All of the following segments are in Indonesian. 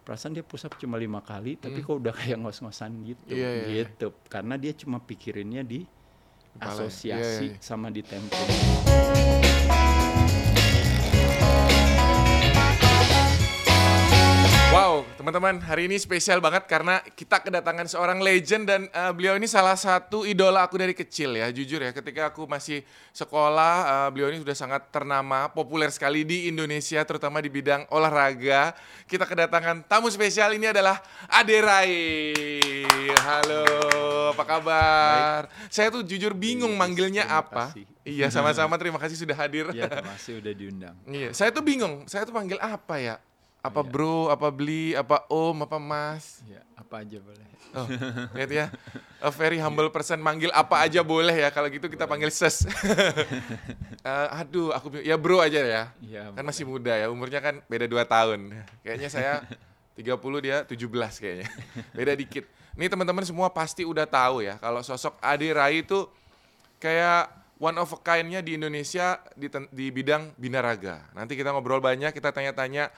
perasaan dia push up cuma lima kali tapi kok udah kayak ngos-ngosan gitu Iya, iya, iya. gitu karena dia cuma pikirinnya di Kepala ya? asosiasi Iya, iya. sama di tempo teman-teman, hari ini spesial banget karena kita kedatangan seorang legend dan uh, beliau ini salah satu idola aku dari kecil ya. Jujur ya, ketika aku masih sekolah, uh, beliau ini sudah sangat ternama, populer sekali di Indonesia, terutama di bidang olahraga. Kita kedatangan tamu spesial ini adalah Ade Rai. Halo, apa kabar? Saya tuh jujur bingung Yes, manggilnya terima apa. kasih. Iya, sama-sama. Terima kasih sudah hadir. ya masih udah diundang Iya, saya tuh bingung. Saya tuh panggil apa ya? Apa Iya. bro, apa beli, apa om, apa mas? ya apa aja boleh Oh, lihat ya. A very humble person manggil apa aja boleh ya. Kalau gitu kita panggil ses. Eh, aduh, aku ya bro aja ya. Iya, Kan masih muda ya, umurnya kan beda 2 tahun. Kayaknya saya 30 dia 17 kayaknya. Beda dikit. Nih teman-teman semua pasti udah tahu ya kalau sosok Ade Rai itu kayak one of a kind-nya di Indonesia di, di bidang binaraga. Nanti kita ngobrol banyak, kita tanya-tanya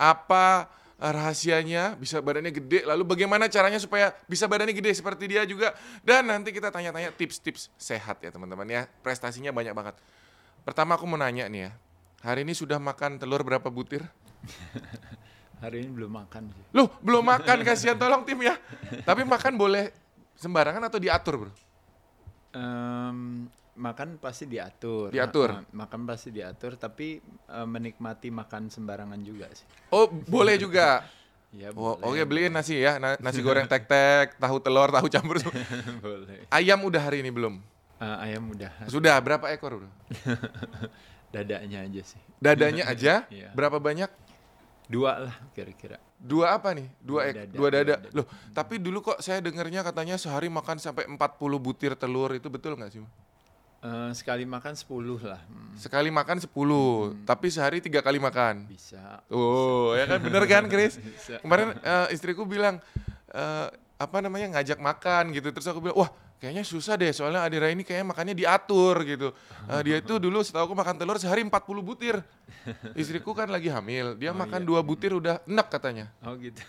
apa eh, rahasianya bisa badannya gede, lalu bagaimana caranya supaya bisa badannya gede seperti dia juga. Dan nanti kita tanya-tanya tips-tips sehat ya teman-teman ya. Prestasinya banyak banget. Pertama aku mau nanya nih ya. Hari ini sudah makan telur berapa butir? hari ini belum makan sih Loh, belum makan kasihan tolong tim ya. Tapi makan boleh sembarangan atau diatur, Bro? Em, makan pasti diatur Diatur. Ma- makan pasti diatur tapi eh, menikmati makan sembarangan juga sih Oh, boleh juga. ya Oh, boleh Oke, beliin nasi ya. Na- nasi goreng tek-tek, tahu telur, tahu campur. boleh Ayam udah hari ini belum? Eh, ayam udah Sudah, berapa ekor, Bro? dadanya aja sih Dadanya aja? Iya. Berapa banyak? dua lah kira-kira Dua apa nih? Dua, ek, dada, dua dada. dada. Loh, tapi dulu kok saya dengarnya katanya sehari makan sampai 40 butir telur. Itu betul nggak sih? Eh, sekali makan 10 lah Hmm, Sekali makan 10, tapi sehari tiga kali makan. bisa Oh, ya kan bener kan, Chris? Bisa. Kemarin eh, istriku bilang eh, apa namanya ngajak makan gitu. Terus aku bilang, wah kayaknya susah deh soalnya Adira ini kayaknya makannya diatur gitu. Eh, dia itu dulu setahu aku makan telur sehari 40 butir. Istriku kan lagi hamil, dia Oh, makan iya. dua butir udah enak katanya. oh gitu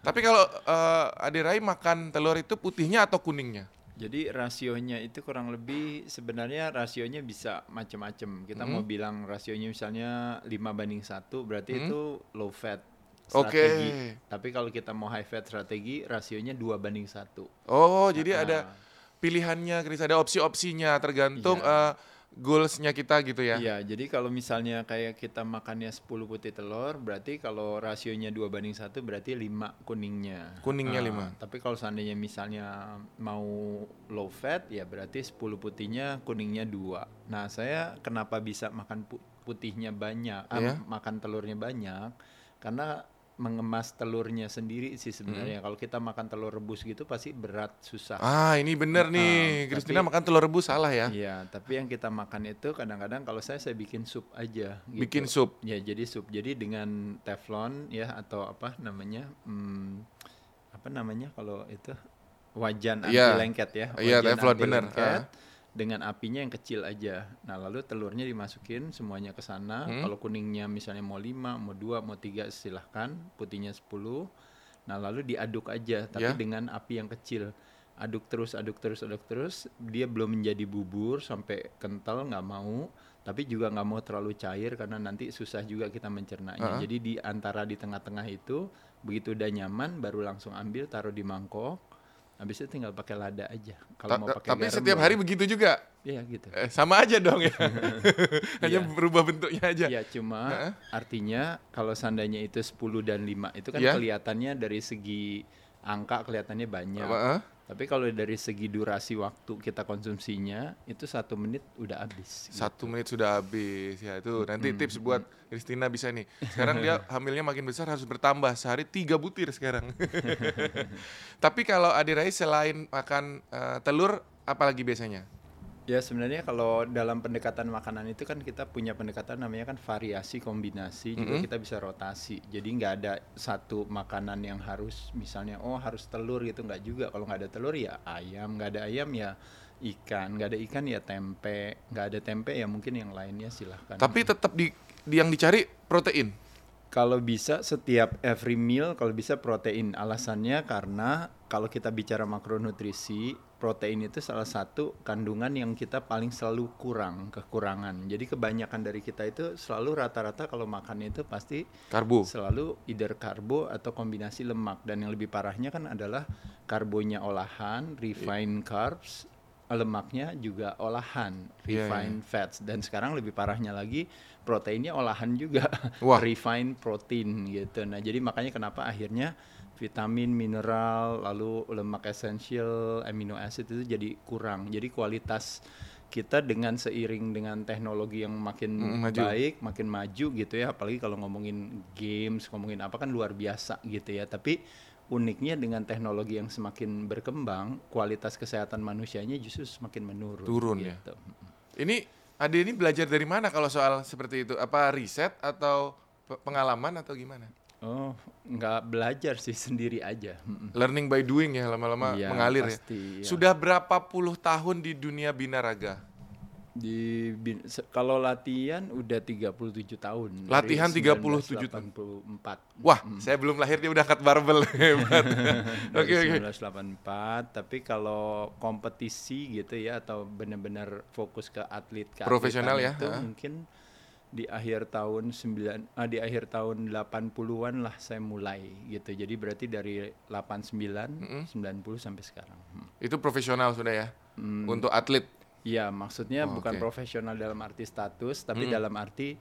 Tapi kalau uh, Adirai makan telur itu putihnya atau kuningnya? Jadi rasionya itu kurang lebih sebenarnya rasionya bisa macam-macam. Kita Hmm. mau bilang rasionya misalnya 5 banding 1 berarti Hmm. itu low fat Oke. strategi. Tapi kalau kita mau high fat strategi rasionya 2 banding 1. Oh, jadi Ah. ada pilihannya, Chris, ada opsi-opsinya tergantung Iya. uh, goalsnya kita gitu ya. Iya, jadi kalau misalnya kayak kita makannya 10 putih telur, berarti kalau rasionya 2 banding 1 berarti 5 kuningnya. Kuningnya Ah, lima. Tapi kalau seandainya misalnya mau low fat ya berarti 10 putihnya kuningnya 2. Nah, saya kenapa bisa makan pu- putihnya banyak, ah, Iya. makan telurnya banyak? Karena mengemas telurnya sendiri sih sebenarnya. Kalau kita makan telur rebus gitu pasti berat, susah. Ah, ini bener Ah, nih. Christina makan telur rebus salah ya. Iya, tapi yang kita makan itu kadang-kadang kalau saya saya bikin sup aja. Gitu. Bikin sup. Ya, jadi sup. Jadi dengan teflon ya atau apa namanya? hmm, apa namanya kalau itu wajan anti Iya. lengket ya. Iya, teflon, anti bener. Ah. Dengan apinya yang kecil aja. Nah, lalu telurnya dimasukin semuanya ke sana. Hmm. Kalau kuningnya misalnya mau 5, mau 2, mau 3 silahkan. Putihnya 10. Nah, lalu diaduk aja tapi Ya. dengan api yang kecil. Aduk terus, aduk terus, aduk terus. Dia belum menjadi bubur sampai kental nggak mau, tapi juga nggak mau terlalu cair karena nanti susah juga kita mencernanya. Uh-uh. Jadi di antara di tengah-tengah itu begitu udah nyaman baru langsung ambil taruh di mangkok. Habis itu tinggal pakai lada aja. Kalau mau pakai tapi garam setiap hari begitu juga. Iya gitu. Eh, sama aja dong ya. Hanya Iya. berubah bentuknya aja. Ya cuma Heeh. artinya kalau seandainya itu 10 dan 5 itu kan Iya. kelihatannya dari segi angka kelihatannya banyak. Heeh. Tapi kalau dari segi durasi waktu kita konsumsinya itu satu menit udah habis. gitu. Satu menit sudah habis ya itu nanti tips buat Christina bisa nih. Sekarang dia hamilnya makin besar harus bertambah sehari tiga butir sekarang. Tapi kalau Adirai selain makan eh, telur apalagi biasanya? Ya sebenarnya kalau dalam pendekatan makanan itu kan kita punya pendekatan namanya kan variasi kombinasi juga Mm-mm. kita bisa rotasi. Jadi nggak ada satu makanan yang harus misalnya oh harus telur gitu nggak juga. Kalau nggak ada telur ya ayam, nggak ada ayam ya ikan, nggak ada ikan ya tempe, nggak ada tempe ya mungkin yang lainnya silahkan. Tapi tetap di, di yang dicari protein. Kalau bisa setiap every meal kalau bisa protein. Alasannya karena kalau kita bicara makronutrisi, protein itu salah satu kandungan yang kita paling selalu kurang, kekurangan. Jadi kebanyakan dari kita itu selalu rata-rata kalau makan itu pasti Karbo. selalu either karbo atau kombinasi lemak dan yang lebih parahnya kan adalah karbonya olahan, refined carbs, lemaknya juga olahan, Iya, refined fats dan sekarang lebih parahnya lagi proteinnya olahan juga, Wah. refined protein gitu. Nah, jadi makanya kenapa akhirnya vitamin, mineral, lalu lemak esensial, amino acid itu jadi kurang. Jadi kualitas kita dengan seiring dengan teknologi yang makin Mm, maju. baik, makin maju gitu ya, apalagi kalau ngomongin games, ngomongin apa kan luar biasa gitu ya. Tapi uniknya dengan teknologi yang semakin berkembang, kualitas kesehatan manusianya justru semakin menurun. Turun ya? gitu. Ini Ade ini belajar dari mana kalau soal seperti itu? Apa riset atau pe- pengalaman atau gimana? Oh, nggak belajar sih sendiri aja. Learning by doing ya lama-lama Iya, mengalir pasti, ya. iya. Sudah berapa puluh tahun di dunia binaraga? Di bin- kalau latihan udah 37 tahun. Latihan 37 tahun. 1984. Wah, saya belum lahir dia udah angkat barbel hebat. Oke oke. 1984, tapi kalau kompetisi gitu ya atau benar-benar fokus ke atlet ke Profesional ya, itu mungkin di akhir tahun 9 ah, di akhir tahun 80-an lah saya mulai gitu. Jadi berarti dari 89, 90 sampai sekarang. Hmm. Itu profesional sudah ya. Untuk atlet. Iya, maksudnya Oh, bukan oke. profesional dalam arti status, tapi dalam arti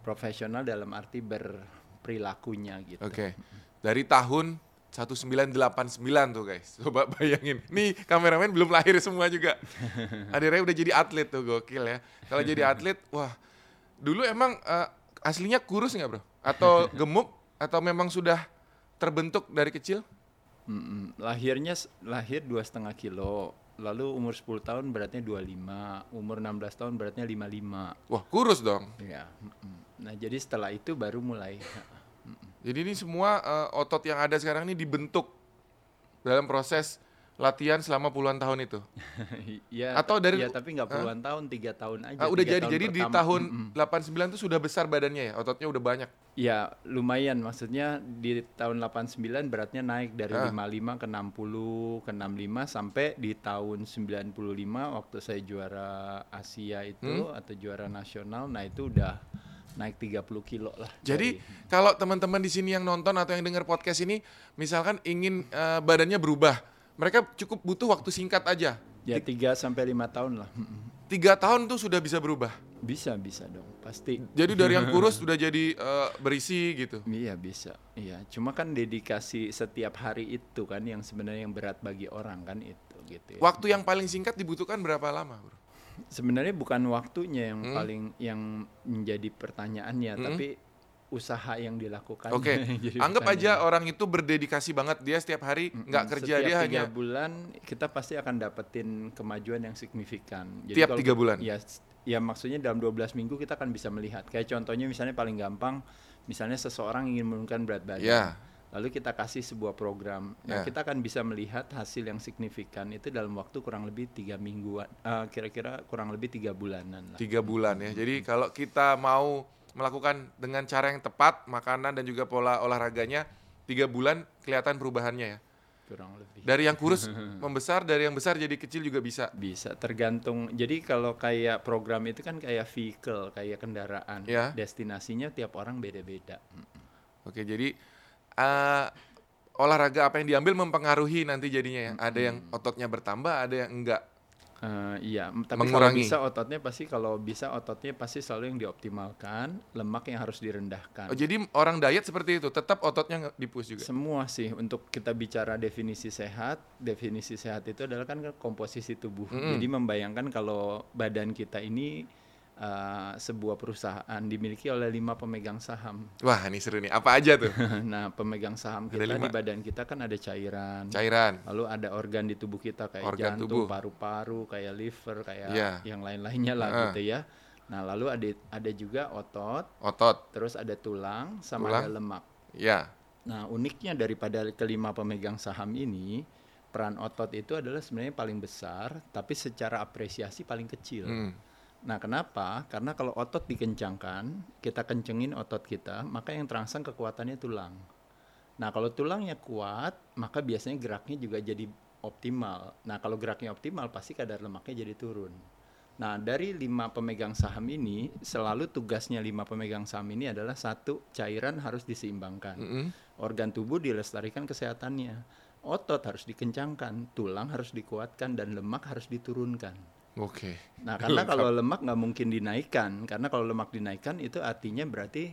profesional dalam arti berperilakunya gitu. Oke. Dari tahun 1989 tuh guys. Coba bayangin. Nih kameramen belum lahir semua juga. Adirnya udah jadi atlet tuh gokil ya. Kalau jadi atlet, wah. Dulu emang eh, aslinya kurus nggak bro? Atau gemuk? Atau memang sudah terbentuk dari kecil? Mm-mm. Lahirnya s- lahir dua setengah kilo, lalu umur 10 tahun beratnya 25, umur 16 tahun beratnya 55. Wah kurus dong. Ya. mm-mm. Nah jadi setelah itu baru mulai. Jadi ini semua eh, otot yang ada sekarang ini dibentuk dalam proses latihan selama puluhan tahun itu. ya, Atau dari- ya tapi nggak puluhan tahun, tiga tahun aja. Ah, udah jadi. tahun Jadi di pertama. tahun Mm-mm. 89 tuh sudah besar badannya ya, ototnya udah banyak. Ya lumayan maksudnya di tahun 89 beratnya naik dari Ah. 55 ke 60 ke 65 sampai di tahun 95 waktu saya juara Asia itu Hmm. atau juara nasional nah itu udah naik 30 kilo lah. Jadi dari- kalau teman-teman di sini yang nonton atau yang dengar podcast ini, misalkan ingin eh, badannya berubah, mereka cukup butuh waktu singkat aja. ya 3 sampai 5 tahun lah. Tiga tahun tuh sudah bisa berubah. Bisa bisa dong pasti. Jadi dari yang kurus sudah jadi eh, berisi gitu. Iya bisa. Iya, cuma kan dedikasi setiap hari itu kan yang sebenarnya yang berat bagi orang kan itu gitu ya. Waktu yang paling singkat dibutuhkan berapa lama, bro? sebenarnya bukan waktunya yang Hmm. paling yang menjadi pertanyaannya Hmm. tapi usaha yang dilakukan. Oke, Jadi anggap aja orang itu berdedikasi banget dia setiap hari nggak Mm, kerja setiap dia tiga hanya bulan kita pasti akan dapetin kemajuan yang signifikan. Tiap kalau- tiga bulan? ya ya maksudnya dalam 12 minggu kita akan bisa melihat. Kayak contohnya misalnya paling gampang misalnya seseorang ingin menurunkan berat badan. Ya. Lalu kita kasih sebuah program. Nah Ya. kita akan bisa melihat hasil yang signifikan itu dalam waktu kurang lebih tiga mingguan eh, kira-kira kurang lebih tiga bulanan lah. Tiga bulan ya. Jadi kalau kita mau melakukan dengan cara yang tepat makanan dan juga pola olahraganya tiga bulan kelihatan perubahannya ya. kurang lebih Dari yang kurus membesar, dari yang besar jadi kecil juga bisa. Bisa tergantung. Jadi kalau kayak program itu kan kayak vehicle, kayak kendaraan. Ya. Destinasinya tiap orang beda-beda. Oke, jadi eh, olahraga apa yang diambil mempengaruhi nanti jadinya ya. Ada yang ototnya bertambah, ada yang enggak. Eh, iya, tapi Mengurangi. kalau bisa ototnya pasti kalau bisa ototnya pasti selalu yang dioptimalkan, lemak yang harus direndahkan. Oh, jadi orang diet seperti itu, tetap ototnya di-push juga. Semua sih untuk kita bicara definisi sehat, definisi sehat itu adalah kan komposisi tubuh. Mm-mm. Jadi membayangkan kalau badan kita ini eh, sebuah perusahaan dimiliki oleh lima pemegang saham. Wah, ini seru nih. Apa aja tuh? nah, pemegang saham kita di badan kita kan ada cairan. Cairan. Lalu ada organ di tubuh kita kayak Organ jantung, paru-paru, kayak liver, kayak Iya. yang lain-lainnya lah Heeh. gitu ya. Nah, lalu ada ada juga otot, Otot. terus ada tulang, sama Tulang. ada lemak. Ya. Nah, uniknya daripada kelima pemegang saham ini, peran otot itu adalah sebenarnya paling besar, tapi secara apresiasi paling kecil. Hmm. Nah, kenapa? Karena kalau otot dikencangkan, kita kencengin otot kita, maka yang terangsang kekuatannya tulang. Nah, kalau tulangnya kuat, maka biasanya geraknya juga jadi optimal. Nah, kalau geraknya optimal, pasti kadar lemaknya jadi turun. Nah, dari lima pemegang saham ini, selalu tugasnya lima pemegang saham ini adalah satu, cairan harus diseimbangkan. Mm-mm. Organ tubuh dilestarikan kesehatannya. Otot harus dikencangkan, tulang harus dikuatkan, dan lemak harus diturunkan. Oke. Nah, karena Lengkap. kalau lemak nggak mungkin dinaikkan, karena kalau lemak dinaikkan itu artinya berarti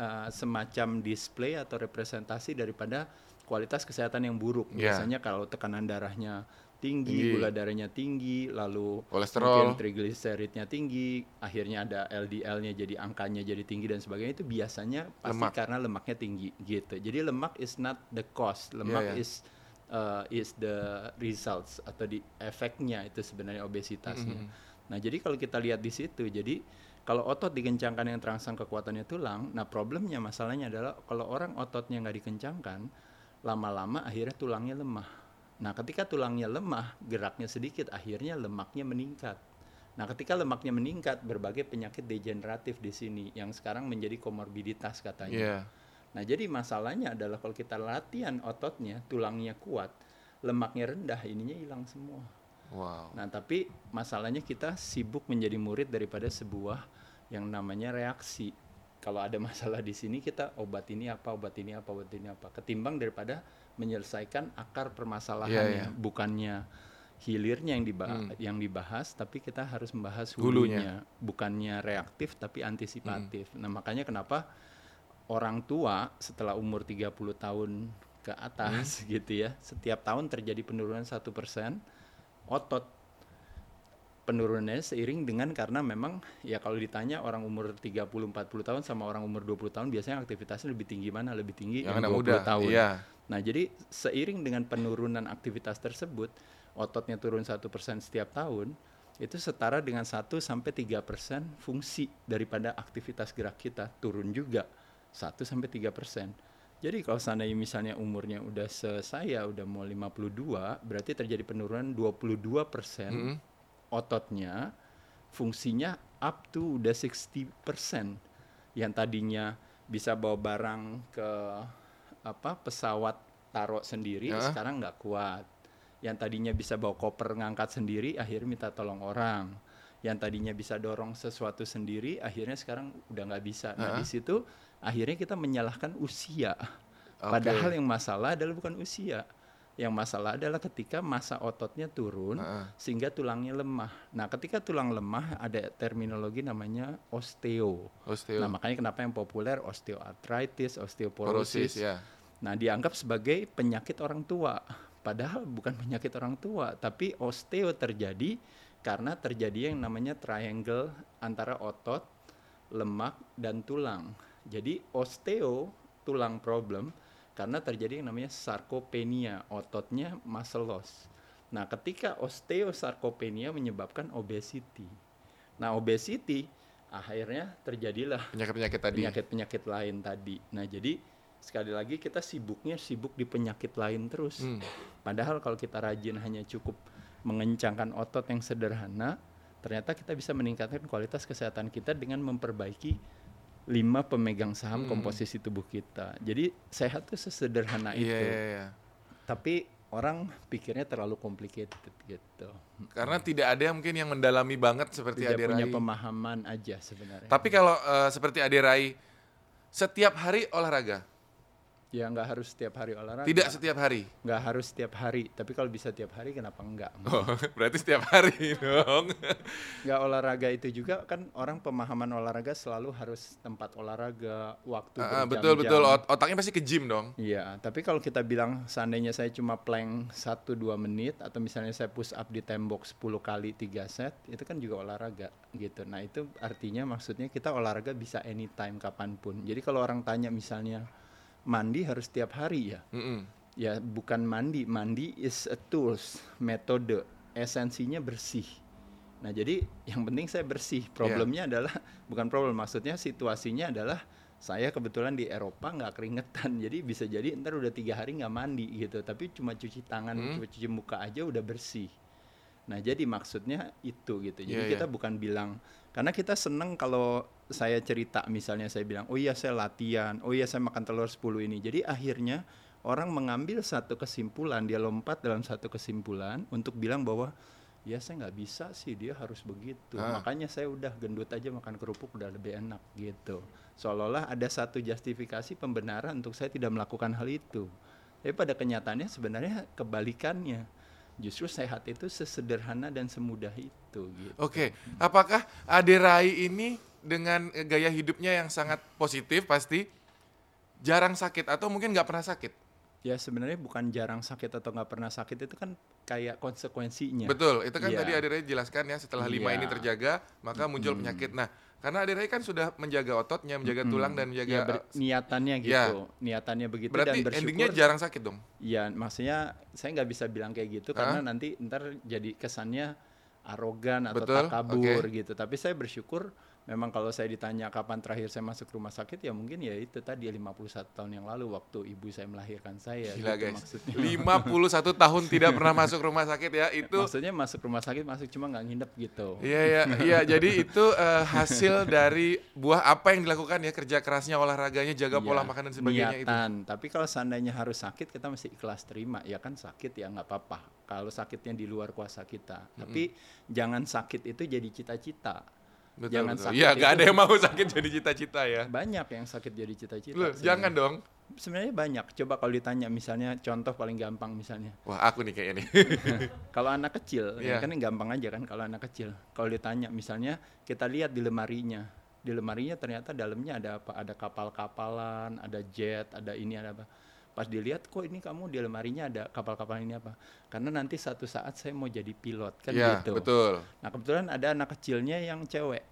uh, semacam display atau representasi daripada kualitas kesehatan yang buruk. Ya. Biasanya kalau tekanan darahnya tinggi, Tinggi. gula darahnya tinggi, lalu Kolesterol. mungkin trigliseridnya tinggi, akhirnya ada LDL-nya jadi angkanya jadi tinggi dan sebagainya itu biasanya pasti Lemak. karena lemaknya tinggi gitu. Jadi lemak is not the cause, lemak ya. is uh, is the results atau di efeknya itu sebenarnya obesitasnya. Mm-hmm. Nah, jadi kalau kita lihat di situ, jadi kalau otot dikencangkan yang terangsang kekuatannya tulang, nah problemnya masalahnya adalah kalau orang ototnya nggak dikencangkan, lama-lama akhirnya tulangnya lemah. Nah, ketika tulangnya lemah, geraknya sedikit, akhirnya lemaknya meningkat. Nah, ketika lemaknya meningkat, berbagai penyakit degeneratif di sini yang sekarang menjadi komorbiditas katanya. Iya. Nah, jadi masalahnya adalah kalau kita latihan ototnya, tulangnya kuat, lemaknya rendah, ininya hilang semua. Wow. Nah, tapi masalahnya kita sibuk menjadi murid daripada sebuah yang namanya reaksi. Kalau ada masalah di sini kita obat ini apa, obat ini apa, obat ini apa. Ketimbang daripada menyelesaikan akar permasalahannya, Iya, iya. bukannya hilirnya yang dibahas, Hmm. yang dibahas, tapi kita harus membahas Hulunya. hulunya, bukannya reaktif tapi antisipatif. Nah, makanya kenapa orang tua setelah umur 30 tahun ke atas gitu ya, setiap tahun terjadi penurunan satu persen otot penurunannya seiring dengan karena memang ya kalau ditanya orang umur 30 40 tahun sama orang umur 20 tahun biasanya aktivitasnya lebih tinggi mana? Lebih tinggi Yang yang, anak 20 muda. tahun. Iya. Nah, jadi seiring dengan penurunan aktivitas tersebut, ototnya turun satu persen setiap tahun, itu setara dengan 1 sampai 3 persen fungsi daripada aktivitas gerak kita turun juga 1 sampai 3 persen. Jadi kalau seandainya misalnya umurnya udah saya udah mau 52, berarti terjadi penurunan 22 persen Mm-mm. ototnya fungsinya up to udah 60% yang tadinya bisa bawa barang ke apa pesawat taruh sendiri Ya. sekarang nggak kuat yang tadinya bisa bawa koper ngangkat sendiri akhirnya minta tolong orang yang tadinya bisa dorong sesuatu sendiri akhirnya sekarang udah nggak bisa nah Ya. di situ akhirnya kita menyalahkan usia Oke. padahal yang masalah adalah bukan usia yang masalah adalah ketika masa ototnya turun Heeh. sehingga tulangnya lemah. Nah, ketika tulang lemah ada terminologi namanya osteo. Osteo. Nah, makanya kenapa yang populer osteoartritis, Porosis osteoporosis. ya. Nah, dianggap sebagai penyakit orang tua. Padahal bukan penyakit orang tua, tapi osteo terjadi karena terjadi yang namanya triangle antara otot, lemak, dan tulang. Jadi osteo tulang problem karena terjadi yang namanya sarkopenia, ototnya muscle loss. Nah, ketika osteosarkopenia menyebabkan obesity. Nah, obesity akhirnya terjadilah Penyakit-penyakit tadi. penyakit-penyakit lain tadi. Nah, jadi sekali lagi kita sibuknya sibuk di penyakit lain terus. Hmm. Padahal kalau kita rajin hanya cukup mengencangkan otot yang sederhana, ternyata kita bisa meningkatkan kualitas kesehatan kita dengan memperbaiki lima pemegang saham Hmm. komposisi tubuh kita. Jadi sehat tuh sesederhana Iya, itu. iya, iya. Tapi orang pikirnya terlalu complicated gitu. Karena tidak ada yang mungkin yang mendalami banget seperti Tidak Ade punya Rai. pemahaman aja sebenarnya. Tapi kalau eh, seperti Ade Rai, setiap hari olahraga. Ya nggak harus setiap hari olahraga. Tidak setiap hari. nggak harus setiap hari tapi kalau bisa tiap hari kenapa enggak Oh, berarti setiap hari dong. nggak olahraga itu juga kan orang pemahaman olahraga selalu harus tempat olahraga waktu berjam-jam. betul betul Ot- otaknya pasti ke gym dong. Iya, tapi kalau kita bilang seandainya saya cuma plank 1-2 menit atau misalnya saya push up di tembok 10 kali 3 set, itu kan juga olahraga gitu. Nah, itu artinya maksudnya kita olahraga bisa anytime kapan pun. Jadi kalau orang tanya misalnya mandi harus tiap hari ya? Mm-mm. Ya bukan mandi, mandi is a tools, metode, esensinya bersih. Nah jadi yang penting saya bersih. Problemnya adalah bukan problem, maksudnya situasinya adalah saya kebetulan di Eropa nggak keringetan, jadi bisa jadi ntar udah tiga hari nggak mandi gitu, tapi cuma cuci tangan, Hmm. cuma cuci muka aja udah bersih. Nah, jadi maksudnya itu gitu. Jadi Iya, kita iya. bukan bilang karena kita seneng kalau saya cerita misalnya saya bilang, "Oh iya saya latihan, oh iya saya makan telur 10 ini." Jadi akhirnya orang mengambil satu kesimpulan, dia lompat dalam satu kesimpulan untuk bilang bahwa ya saya nggak bisa sih dia harus begitu. Ah. Makanya saya udah gendut aja makan kerupuk udah lebih enak gitu. Seolah-olah ada satu justifikasi pembenaran untuk saya tidak melakukan hal itu. Tapi pada kenyataannya sebenarnya kebalikannya. Justru sehat itu sesederhana dan semudah itu gitu. Oke, apakah Ade Rai ini dengan gaya hidupnya yang sangat positif pasti jarang sakit atau mungkin nggak pernah sakit? Ya sebenarnya bukan jarang sakit atau nggak pernah sakit itu kan kayak konsekuensinya. Betul, itu kan Iya. tadi Ade Rai jelaskan ya setelah lima Iya. ini terjaga maka muncul penyakit. Nah, karena Ade Rai kan sudah menjaga ototnya, menjaga tulang dan menjaga Ya, ber- eh, niatannya ya. gitu, niatannya begitu berarti dan bersyukur. endingnya jarang sakit dong. Ya maksudnya saya nggak bisa bilang kayak gitu karena nanti ntar jadi kesannya arogan atau Betul, takabur oke. gitu. Tapi saya bersyukur memang kalau saya ditanya kapan terakhir saya masuk rumah sakit ya mungkin ya itu tadi 51 tahun yang lalu waktu ibu saya melahirkan saya. Gila gitu guys, maksudnya. 51 tahun tidak pernah masuk rumah sakit ya itu. Maksudnya masuk rumah sakit masuk cuma nggak nginep gitu. Iya iya iya jadi itu eh, hasil dari buah apa yang dilakukan ya kerja kerasnya olahraganya jaga pola Iya, makan dan sebagainya itu. niatan. Tapi kalau seandainya harus sakit kita mesti ikhlas terima. Ya kan sakit ya nggak apa-apa. Kalau sakitnya di luar kuasa kita. Tapi jangan sakit itu jadi cita-cita. Betul Jangan betul. sakit Iya gak ada yang mau sakit jadi cita-cita ya. Banyak yang sakit jadi cita-cita. Loh, jangan dong. Sebenarnya banyak. Coba kalau ditanya misalnya contoh paling gampang misalnya. Wah aku nih kayaknya nih. Kalau anak kecil, Iya. ya kan gampang aja kan kalau anak kecil. Kalau ditanya misalnya kita lihat di lemarinya. Di lemarinya ternyata dalamnya ada apa? Ada kapal-kapalan, ada jet, ada ini ada apa. Pas dilihat kok ini kamu di lemarinya ada kapal-kapalan ini apa? Karena nanti satu saat saya mau jadi pilot kan Iya gitu. betul. Nah kebetulan ada anak kecilnya yang cewek.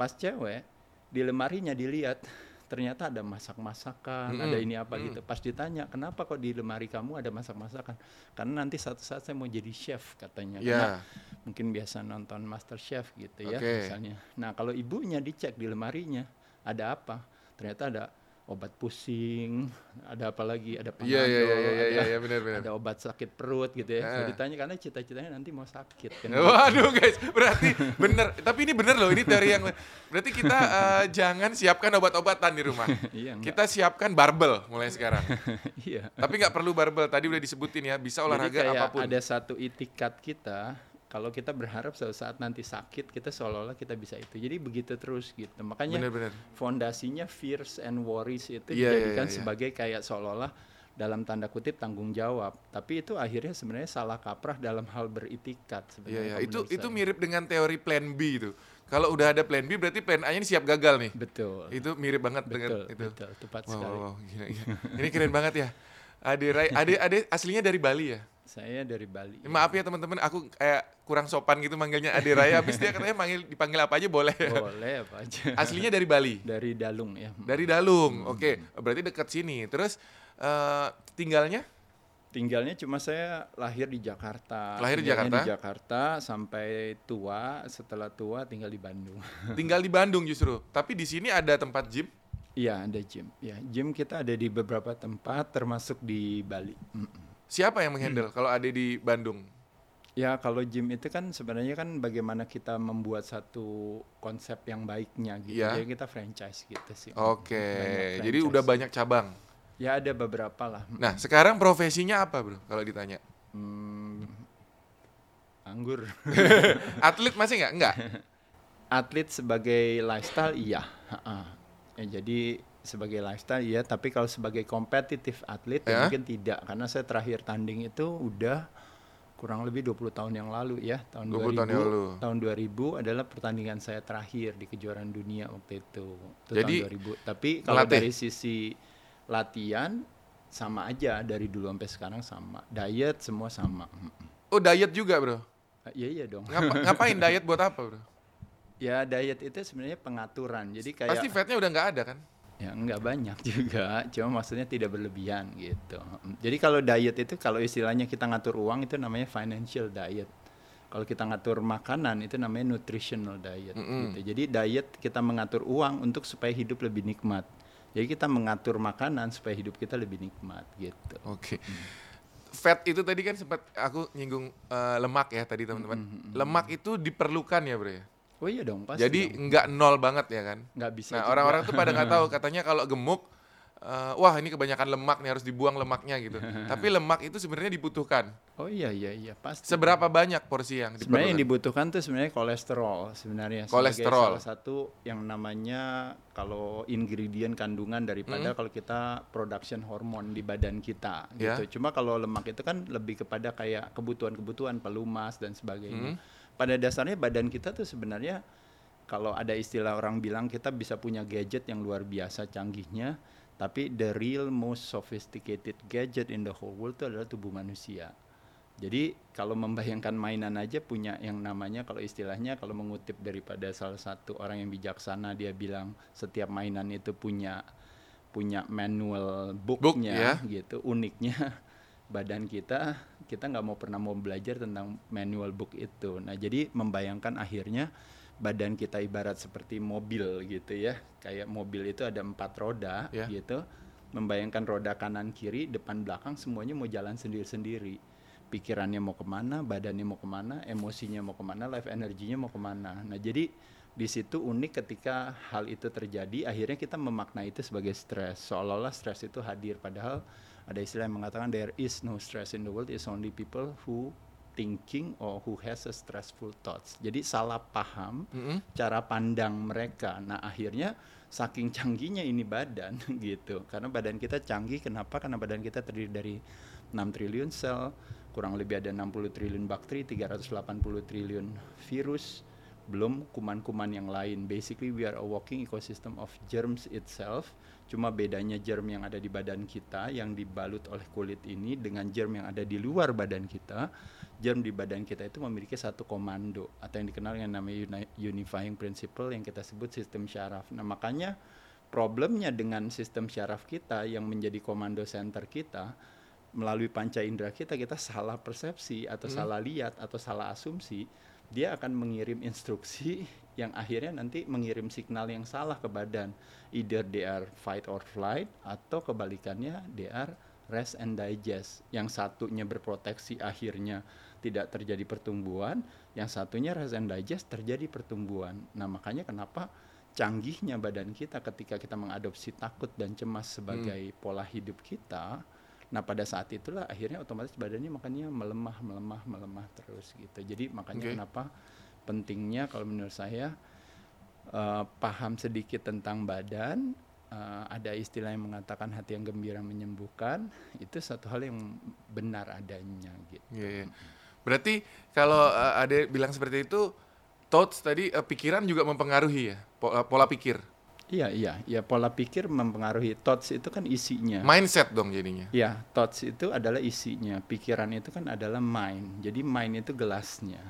Pas cewek di lemarinya dilihat ternyata ada masak-masakan, Mm-mm, ada ini apa mm. gitu. Pas ditanya kenapa kok di lemari kamu ada masak-masakan? Karena nanti satu saat saya mau jadi chef katanya. Iya. Karena mungkin biasa nonton Master Chef gitu ya Oke. misalnya. Nah kalau ibunya dicek di lemarinya ada apa? Ternyata ada obat pusing, ada apa lagi? Ada panadol, Iya iya iya iya ada, iya benar benar. ada obat sakit perut gitu ya. Kalau Eh. ditanya karena cita-citanya nanti mau sakit kan. Waduh guys, berarti bener. Tapi ini bener loh, ini teori yang berarti kita eh, jangan siapkan obat-obatan di rumah. Iya. Kita siapkan barbel mulai sekarang. Iya. Tapi nggak perlu barbel. Tadi udah disebutin ya, bisa olahraga Jadi kayak apa pun. ada satu itikat kita kalau kita berharap suatu saat nanti sakit kita seolah-olah kita bisa itu. Jadi begitu terus gitu. Makanya Bener-bener. fondasinya fears and worries itu Iya, iya, dijadikan iya. sebagai kayak seolah-olah dalam tanda kutip tanggung jawab. Tapi itu akhirnya sebenarnya salah kaprah dalam hal beritikat Iya sebenarnya. iya. kalau Itu menurut itu saya. mirip dengan teori plan B itu. Kalau udah ada plan B berarti plan A-nya ini siap gagal nih. betul. Itu mirip banget betul, dengan itu. betul, tepat Wow, sekali. wow, gila, gila. Ini keren banget ya. Ade Rai, Ade Ade aslinya dari Bali ya. Saya dari Bali. Maaf ya teman-teman, aku kayak kurang sopan gitu manggilnya Ade Rai. Habis dia katanya manggil dipanggil apa aja boleh. Boleh apa aja. Aslinya dari Bali. dari Dalung ya. Dari Dalung. Oke, berarti dekat sini. Terus eh, tinggalnya Tinggalnya cuma saya lahir di Jakarta. Lahir di Jakarta? Di Jakarta sampai tua. Setelah tua tinggal di Bandung. tinggal di Bandung justru. Tapi di sini ada tempat gym. Iya ada gym. Ya gym kita ada di beberapa tempat termasuk di Bali. Siapa yang menghandle Hmm. kalau ada di Bandung? Ya kalau gym itu kan sebenarnya kan bagaimana kita membuat satu konsep yang baiknya gitu. Iya. Jadi kita franchise gitu sih. Oke, Banyak jadi udah banyak cabang. Ya ada beberapa lah. Nah, sekarang profesinya apa, Bro? Kalau ditanya. Hmm, anggur. Atlet masih nggak? Enggak. atlet sebagai lifestyle iya ya, jadi sebagai lifestyle iya tapi kalau sebagai kompetitif atlet ya Ya. mungkin tidak karena saya terakhir tanding itu udah kurang lebih 20 tahun yang lalu ya tahun 20 2000 tahun yang lalu. tahun 2000 adalah pertandingan saya terakhir di kejuaraan dunia waktu itu itu Jadi, tahun 2000 tapi kalau dari sisi latihan sama aja dari dulu sampai sekarang sama diet semua sama. Oh, diet juga, Bro. iya iya dong Ngapa- ngapain diet buat apa, Bro? ya diet itu sebenarnya pengaturan jadi kayak Pasti fatnya udah nggak ada kan? Ya enggak banyak juga, cuma maksudnya tidak berlebihan gitu. Jadi kalau diet itu kalau istilahnya kita ngatur uang itu namanya financial diet. Kalau kita ngatur makanan itu namanya nutritional diet Mm-mm. gitu. Jadi diet kita mengatur uang untuk supaya hidup lebih nikmat. Jadi kita mengatur makanan supaya hidup kita lebih nikmat gitu. Oke. fat itu tadi kan sempat aku nyinggung uh, lemak ya tadi teman-teman. Mm -hmm. Lemak itu diperlukan ya bro ya. Oh iya dong pasti. Jadi nggak nol banget ya kan? Nggak bisa. Nah orang-orang tuh pada nggak tahu katanya kalau gemuk uh, wah ini kebanyakan lemak nih harus dibuang lemaknya gitu. Tapi lemak itu sebenarnya dibutuhkan. Oh iya iya iya pasti. Seberapa banyak porsi yang diperlukan? Sebenarnya yang dibutuhkan tuh sebenarnya kolesterol sebenarnya. Kolesterol. Salah satu yang namanya kalau ingredient kandungan daripada hmm. kalau kita production hormon di badan kita yeah. gitu. Cuma kalau lemak itu kan lebih kepada kayak kebutuhan-kebutuhan pelumas dan sebagainya. Hmm. Pada dasarnya badan kita tuh sebenarnya kalau ada istilah orang bilang kita bisa punya gadget yang luar biasa canggihnya tapi the real most sophisticated gadget in the whole world itu adalah tubuh manusia. Jadi kalau membayangkan mainan aja punya yang namanya kalau istilahnya kalau mengutip daripada salah satu orang yang bijaksana dia bilang setiap mainan itu punya punya manual booknya Book, ya. gitu uniknya badan kita kita nggak mau pernah mau belajar tentang manual book itu. Nah jadi membayangkan akhirnya badan kita ibarat seperti mobil gitu ya kayak mobil itu ada empat roda yeah. gitu membayangkan roda kanan kiri depan belakang semuanya mau jalan sendiri sendiri pikirannya mau ke mana badannya mau ke mana emosinya mau ke mana life energinya mau ke mana nah jadi di situ unik ketika hal itu terjadi akhirnya kita memaknai itu sebagai stres seolah-olah stres itu hadir padahal ada istilah yang mengatakan there is no stress in the world it's only people who thinking or who has a stressful thoughts. Jadi salah paham mm -hmm. cara pandang mereka. Nah, akhirnya saking canggihnya ini badan gitu. Karena badan kita canggih kenapa? Karena badan kita terdiri dari 6 triliun sel, kurang lebih ada 60 triliun bakteri, 380 triliun virus, belum kuman-kuman yang lain. Basically we are a walking ecosystem of germs itself Cuma bedanya germ yang ada di badan kita yang dibalut oleh kulit ini dengan germ yang ada di luar badan kita, germ di badan kita itu memiliki satu komando atau yang dikenal dengan nama unifying principle yang kita sebut sistem syaraf. Nah, makanya problemnya dengan sistem syaraf kita yang menjadi komando center kita melalui panca indera kita kita salah persepsi atau hmm. salah lihat atau salah asumsi dia akan mengirim instruksi yang akhirnya nanti mengirim signal yang salah ke badan. Either they are fight or flight atau kebalikannya they are rest and digest. Yang satunya berproteksi akhirnya tidak terjadi pertumbuhan, yang satunya rest and digest terjadi pertumbuhan. Nah, makanya kenapa canggihnya badan kita ketika kita mengadopsi takut dan cemas sebagai hmm. pola hidup kita, Nah pada saat itulah akhirnya otomatis badannya makanya melemah, melemah, melemah terus gitu. Jadi makanya okay. kenapa pentingnya kalau menurut saya uh, paham sedikit tentang badan. Uh, ada istilah yang mengatakan hati yang gembira menyembuhkan itu satu hal yang benar adanya gitu. Yeah, yeah. Berarti kalau uh, ada bilang seperti itu, thoughts tadi uh, pikiran juga mempengaruhi ya pola, pola pikir. Iya iya, ya pola pikir mempengaruhi thoughts itu kan isinya. Mindset dong jadinya. Iya, thoughts itu adalah isinya, pikiran itu kan adalah mind. Jadi mind itu gelasnya.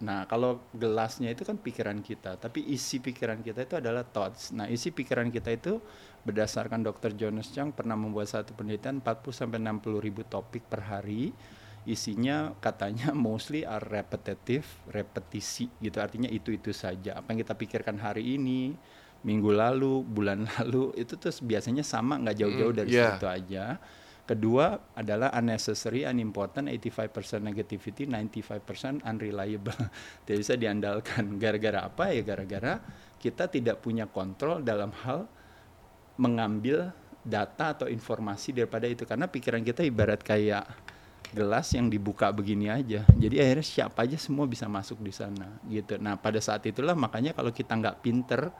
Nah, kalau gelasnya itu kan pikiran kita, tapi isi pikiran kita itu adalah thoughts. Nah, isi pikiran kita itu berdasarkan Dr. Jonas Chang pernah membuat satu penelitian 40 sampai 60 ribu topik per hari. Isinya katanya mostly are repetitive, repetisi gitu. Artinya itu-itu saja. Apa yang kita pikirkan hari ini, minggu lalu, bulan lalu itu tuh biasanya sama nggak jauh-jauh mm, dari yeah. situ aja. Kedua adalah unnecessary, unimportant, 85% negativity, 95% unreliable. Tidak bisa diandalkan. Gara-gara apa ya? Gara-gara kita tidak punya kontrol dalam hal mengambil data atau informasi daripada itu. Karena pikiran kita ibarat kayak gelas yang dibuka begini aja. Jadi akhirnya siapa aja semua bisa masuk di sana gitu. Nah pada saat itulah makanya kalau kita nggak pinter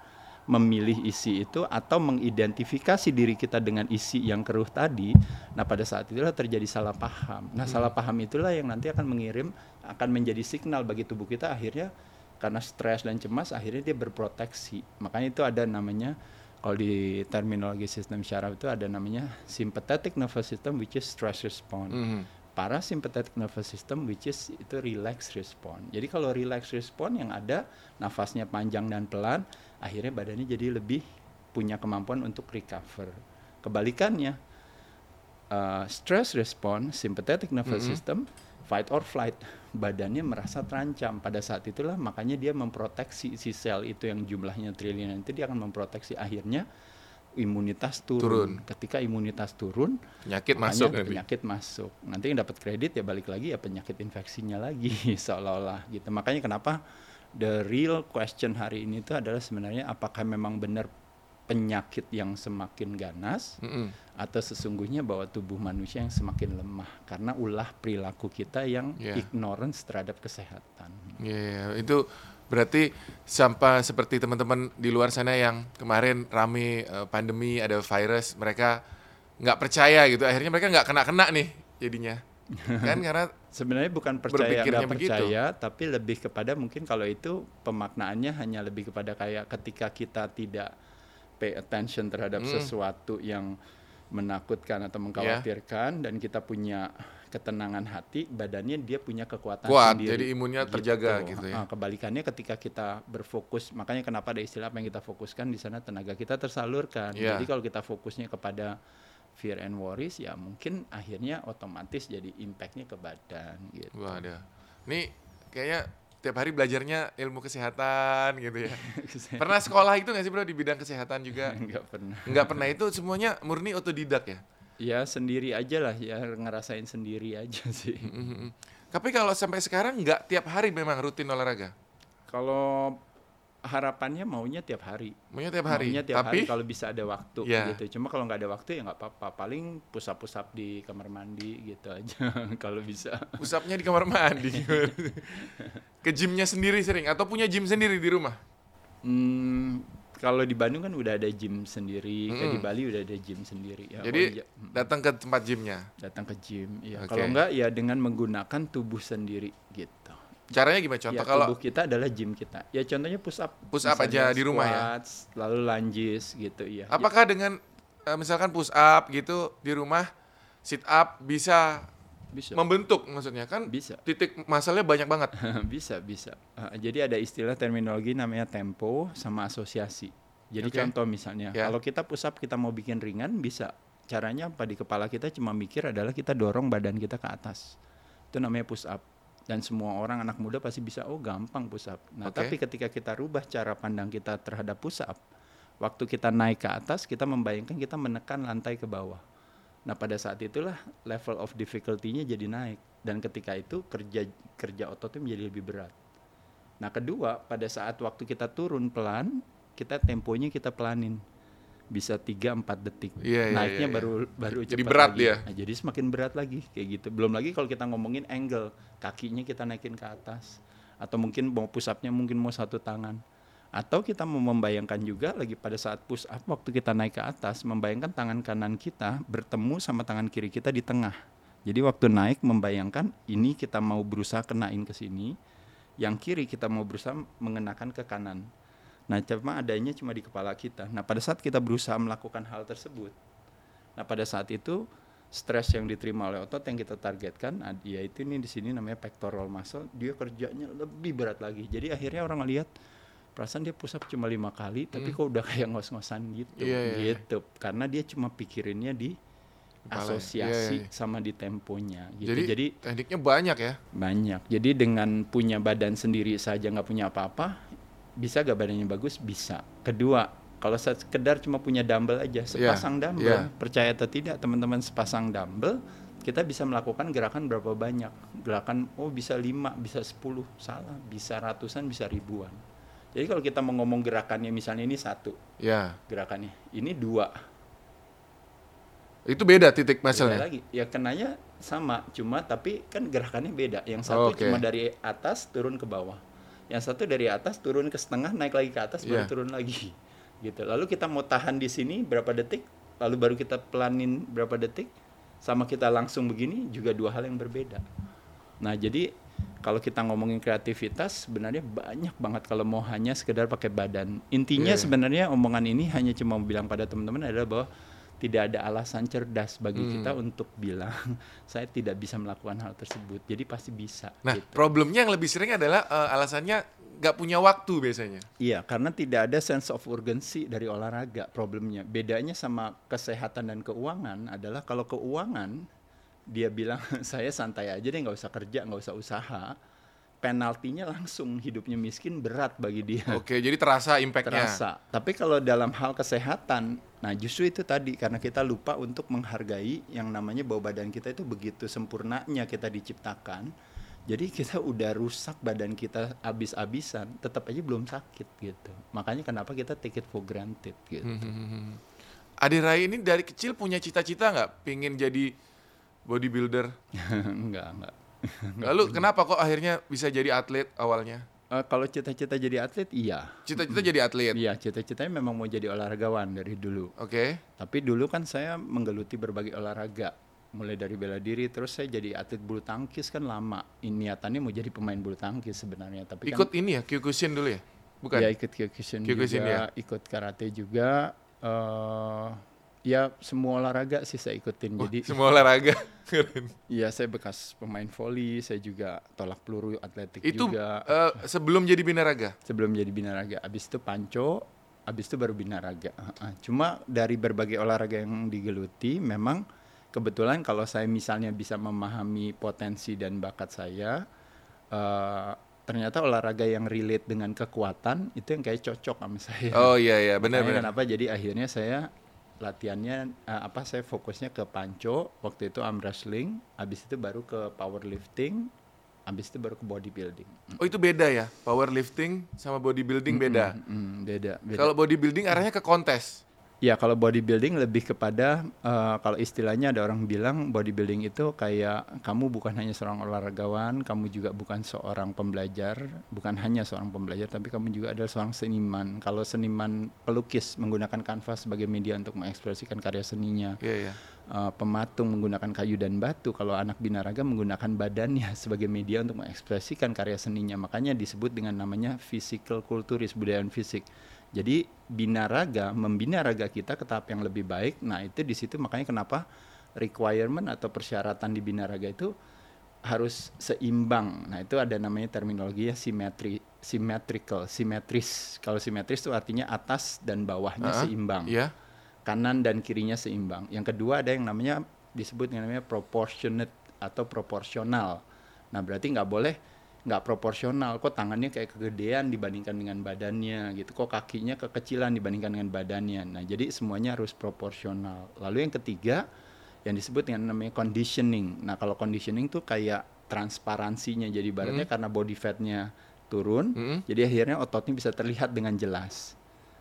memilih isi itu atau mengidentifikasi diri kita dengan isi yang keruh tadi, nah pada saat itulah terjadi salah paham. Nah, hmm. salah paham itulah yang nanti akan mengirim akan menjadi signal bagi tubuh kita akhirnya karena stres dan cemas akhirnya dia berproteksi. Makanya itu ada namanya kalau di terminologi sistem syaraf itu ada namanya sympathetic nervous system which is stress response. -hmm parasympathetic nervous system which is itu relax response. Jadi kalau relax response yang ada nafasnya panjang dan pelan, akhirnya badannya jadi lebih punya kemampuan untuk recover. Kebalikannya uh, stress response sympathetic nervous mm -hmm. system fight or flight badannya merasa terancam pada saat itulah makanya dia memproteksi si sel itu yang jumlahnya triliunan itu dia akan memproteksi akhirnya imunitas turun. Turun. Ketika imunitas turun, Penyakit masuk nanti. penyakit masuk. Nanti yang dapat kredit ya balik lagi ya penyakit infeksinya lagi seolah-olah gitu. Makanya kenapa the real question hari ini itu adalah sebenarnya apakah memang benar penyakit yang semakin ganas Mm-mm. atau sesungguhnya bahwa tubuh manusia yang semakin lemah karena ulah perilaku kita yang Yeah. ignorance terhadap kesehatan. Iya, itu berarti sampai seperti teman-teman di luar sana yang kemarin rame eh, pandemi ada virus, mereka nggak percaya gitu. Akhirnya mereka nggak kena-kena nih jadinya. Kan karena Sebenarnya bukan percaya nggak begitu. percaya, tapi lebih kepada mungkin kalau itu pemaknaannya hanya lebih kepada kayak ketika kita tidak pay attention terhadap Hmm. sesuatu yang menakutkan atau mengkhawatirkan dan kita punya ketenangan hati, badannya dia punya kekuatan Kuat, sendiri. jadi imunnya terjaga gitu ya. Kebalikannya ketika kita berfokus, makanya kenapa ada istilah apa yang kita fokuskan di sana tenaga kita tersalurkan. Iya. Jadi kalau kita fokusnya kepada fear and worries ya mungkin akhirnya otomatis jadi impactnya ke badan gitu. wah ada. Nih kayaknya tiap hari belajarnya ilmu kesehatan gitu ya. Pernah sekolah itu nggak sih bro di bidang kesehatan juga? Enggak pernah. Nggak pernah itu semuanya murni otodidak ya. Ya sendiri aja lah ya ngerasain sendiri aja sih. Mm-mm. Tapi kalau sampai sekarang nggak tiap hari memang rutin olahraga. Kalau harapannya maunya tiap hari. Maunya tiap hari. Maunya tiap Tapi hari kalau bisa ada waktu Iya. gitu. Cuma kalau nggak ada waktu ya nggak apa-apa. Paling pusap-pusap di kamar mandi gitu aja kalau bisa. pusapnya di kamar mandi. Ke gymnya sendiri sering atau punya gym sendiri di rumah? Hmm, kalau di Bandung kan udah ada gym sendiri, kayak di. Bali udah ada gym sendiri. Ya, Jadi oh mm, datang ke tempat gymnya. datang ke gym. Ya, Oke. kalau enggak ya dengan menggunakan tubuh sendiri gitu. Caranya gimana? Contoh ya, kalau tubuh kita adalah gym kita. Ya contohnya push up. Push up aja di rumah ya? Lalu lunges gitu ya. apakah dengan eh, misalkan push up gitu di rumah, sit up bisa Ya, bisa. membentuk maksudnya kan bisa. titik masalahnya banyak banget. bisa, bisa. Uh, jadi ada istilah terminologi namanya tempo sama asosiasi. Jadi Oke. contoh misalnya, Ya. kalau kita push up kita mau bikin ringan bisa. Caranya apa di kepala kita cuma mikir adalah kita dorong badan kita ke atas. Itu namanya push up. Dan semua orang anak muda pasti bisa, oh gampang push up. Nah, Oke. tapi ketika kita rubah cara pandang kita terhadap push up, waktu kita naik ke atas, kita membayangkan kita menekan lantai ke bawah. Nah, pada saat itulah level of difficulty-nya jadi naik dan ketika itu kerja kerja ototnya menjadi lebih berat. Nah, kedua, pada saat waktu kita turun pelan, kita temponya kita pelanin. Bisa 3 4 detik. Iya, iya, Naiknya iya, iya. baru baru Jadi cepat berat lagi. dia. Nah, jadi semakin berat lagi kayak gitu. Belum lagi kalau kita ngomongin angle, kakinya kita naikin ke atas atau mungkin mau push up-nya mungkin mau satu tangan. Atau kita mau membayangkan juga lagi pada saat push up waktu kita naik ke atas, membayangkan tangan kanan kita bertemu sama tangan kiri kita di tengah. Jadi waktu naik membayangkan ini kita mau berusaha kenain ke sini, yang kiri kita mau berusaha mengenakan ke kanan. Nah, cuma adanya cuma di kepala kita. Nah, pada saat kita berusaha melakukan hal tersebut, nah pada saat itu stres yang diterima oleh otot yang kita targetkan, ad- yaitu ini di sini namanya pectoral muscle, dia kerjanya lebih berat lagi. Jadi akhirnya orang lihat perasaan dia push up cuma lima kali, tapi kok udah kayak ngos-ngosan gitu, Hmm. Iya, iya, gitu. Karena dia cuma pikirinnya di Kepala. asosiasi Iya, iya. sama di temponya gitu. Jadi, Jadi tekniknya banyak ya. banyak. Jadi dengan punya badan sendiri saja nggak punya apa-apa, bisa gak badannya bagus? Bisa. Kedua, kalau sekedar cuma punya dumbbell aja, sepasang dumbbell, iya. percaya atau tidak teman-teman sepasang dumbbell, kita bisa melakukan gerakan berapa banyak? Gerakan, oh bisa 5, bisa 10, salah, bisa ratusan, bisa ribuan. Jadi kalau kita mau ngomong gerakannya misalnya ini satu Ya, gerakannya, ini dua, itu beda titik Beda masalahnya. lagi. Ya kenanya sama, cuma tapi kan gerakannya beda. Yang Oh, satu oke. cuma dari atas turun ke bawah. Yang satu dari atas turun ke setengah, naik lagi ke atas, baru Iya. turun lagi. Gitu. Lalu kita mau tahan di sini berapa detik, lalu baru kita pelanin berapa detik, sama kita langsung begini juga dua hal yang berbeda. Nah, jadi kalau kita ngomongin kreativitas sebenarnya banyak banget kalau mau hanya sekedar pakai badan. Intinya Iya. sebenarnya omongan ini hanya cuma bilang pada teman-teman adalah bahwa tidak ada alasan cerdas bagi Hmm. kita untuk bilang saya tidak bisa melakukan hal tersebut. Jadi pasti bisa. Nah, gitu. problemnya yang lebih sering adalah eh, alasannya nggak punya waktu biasanya. Iya, karena tidak ada sense of urgency dari olahraga problemnya. Bedanya sama kesehatan dan keuangan adalah kalau keuangan dia bilang saya santai aja deh nggak usah kerja nggak usah usaha. Penaltinya langsung hidupnya miskin berat bagi dia. Oke, jadi terasa impactnya. Terasa. Tapi kalau dalam hal kesehatan, nah justru itu tadi karena kita lupa untuk menghargai yang namanya bau badan kita itu begitu sempurnanya kita diciptakan. Jadi kita udah rusak badan kita abis-abisan, tetap aja belum sakit gitu. Makanya kenapa kita take it for granted gitu. Hmm. Ade Rai ini dari kecil punya cita-cita nggak pingin jadi bodybuilder? enggak, enggak. Lalu kenapa kok akhirnya bisa jadi atlet awalnya? Eh, kalau cita-cita jadi atlet, iya. Cita-cita jadi atlet. Iya, cita-citanya memang mau jadi olahragawan dari dulu. Oke. Tapi dulu kan saya menggeluti berbagai olahraga, mulai dari bela diri, terus saya jadi atlet bulu tangkis kan lama. Ini niatannya mau jadi pemain bulu tangkis sebenarnya, tapi Ikut kan ini ya, Kyokushin dulu ya? Bukan. ya ikut Kyokushin Kyokushin, juga, ya. ikut karate juga. eh ya semua olahraga sih saya ikutin. jadi Semua olahraga. Keren. ya saya bekas pemain volley, saya juga tolak peluru atletik Itu juga. eh, sebelum jadi binaraga. sebelum jadi binaraga. Abis itu panco, abis itu baru binaraga. Cuma dari berbagai olahraga yang digeluti, memang kebetulan kalau saya misalnya bisa memahami potensi dan bakat saya, eh, ternyata olahraga yang relate dengan kekuatan itu yang kayak cocok sama saya. Oh iya iya, benar benar. Kenapa? Jadi akhirnya saya latihannya eh, apa? Saya fokusnya ke panco, waktu itu arm wrestling, abis itu baru ke powerlifting, abis itu baru ke bodybuilding. Oh itu beda ya, powerlifting sama bodybuilding beda. Hmm, beda, beda. Kalau bodybuilding arahnya ke kontes. Ya kalau bodybuilding lebih kepada eh, kalau istilahnya ada orang bilang bodybuilding itu kayak kamu bukan hanya seorang olahragawan, kamu juga bukan seorang pembelajar, bukan hanya seorang pembelajar, tapi kamu juga adalah seorang seniman. Kalau seniman pelukis menggunakan kanvas sebagai media untuk mengekspresikan karya seninya, Iya iya. eh, pematung menggunakan kayu dan batu, kalau anak binaraga menggunakan badannya sebagai media untuk mengekspresikan karya seninya. Makanya disebut dengan namanya physical kulturis, budaya fisik. Jadi binaraga membina raga kita ke tahap yang lebih baik. Nah, itu di situ makanya kenapa requirement atau persyaratan di binaraga itu harus seimbang. Nah, itu ada namanya terminologinya simetri symmetrical, simetris. Kalau simetris itu artinya atas dan bawahnya Ah, seimbang Iya. kanan dan kirinya seimbang. Yang kedua ada yang namanya disebut yang namanya proportionate atau proporsional. Nah berarti nggak boleh nggak proporsional. Kok tangannya kayak kegedean dibandingkan dengan badannya gitu. Kok kakinya kekecilan dibandingkan dengan badannya. Nah jadi semuanya harus proporsional. Lalu yang ketiga yang disebut dengan namanya conditioning. Nah kalau conditioning tuh kayak transparansinya. Jadi ibaratnya karena body fatnya turun, Mm-mm. jadi akhirnya ototnya bisa terlihat dengan jelas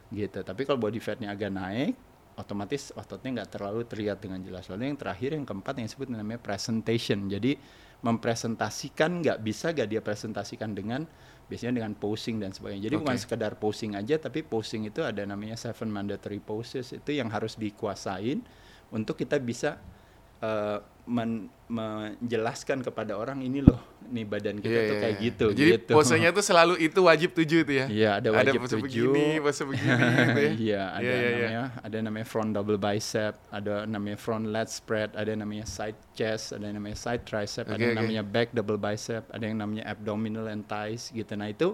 gitu. Tapi kalau body fatnya agak naik, otomatis ototnya nggak terlalu terlihat dengan jelas. Lalu yang terakhir yang keempat yang disebut namanya presentation. Jadi mempresentasikan nggak bisa gak dia presentasikan dengan biasanya dengan posing dan sebagainya. Jadi bukan Oke. sekedar posing aja, tapi posing itu ada namanya seven mandatory poses itu yang harus dikuasain untuk kita bisa eh, men- menjelaskan kepada orang ini loh, nih badan kita Iya, tuh iya, kayak iya. gitu. Jadi gitu. posenya tuh selalu itu wajib tujuh itu ya. Iya, ada wajib pose tujuh. begini, pose begini gitu ya. Iya, ada Iya, iya, iya. namanya ada namanya front double bicep, ada namanya front lat spread, ada namanya side chest, ada namanya side tricep, ada Oke, yang oke. namanya back double bicep, ada yang namanya abdominal and thighs gitu. Nah, itu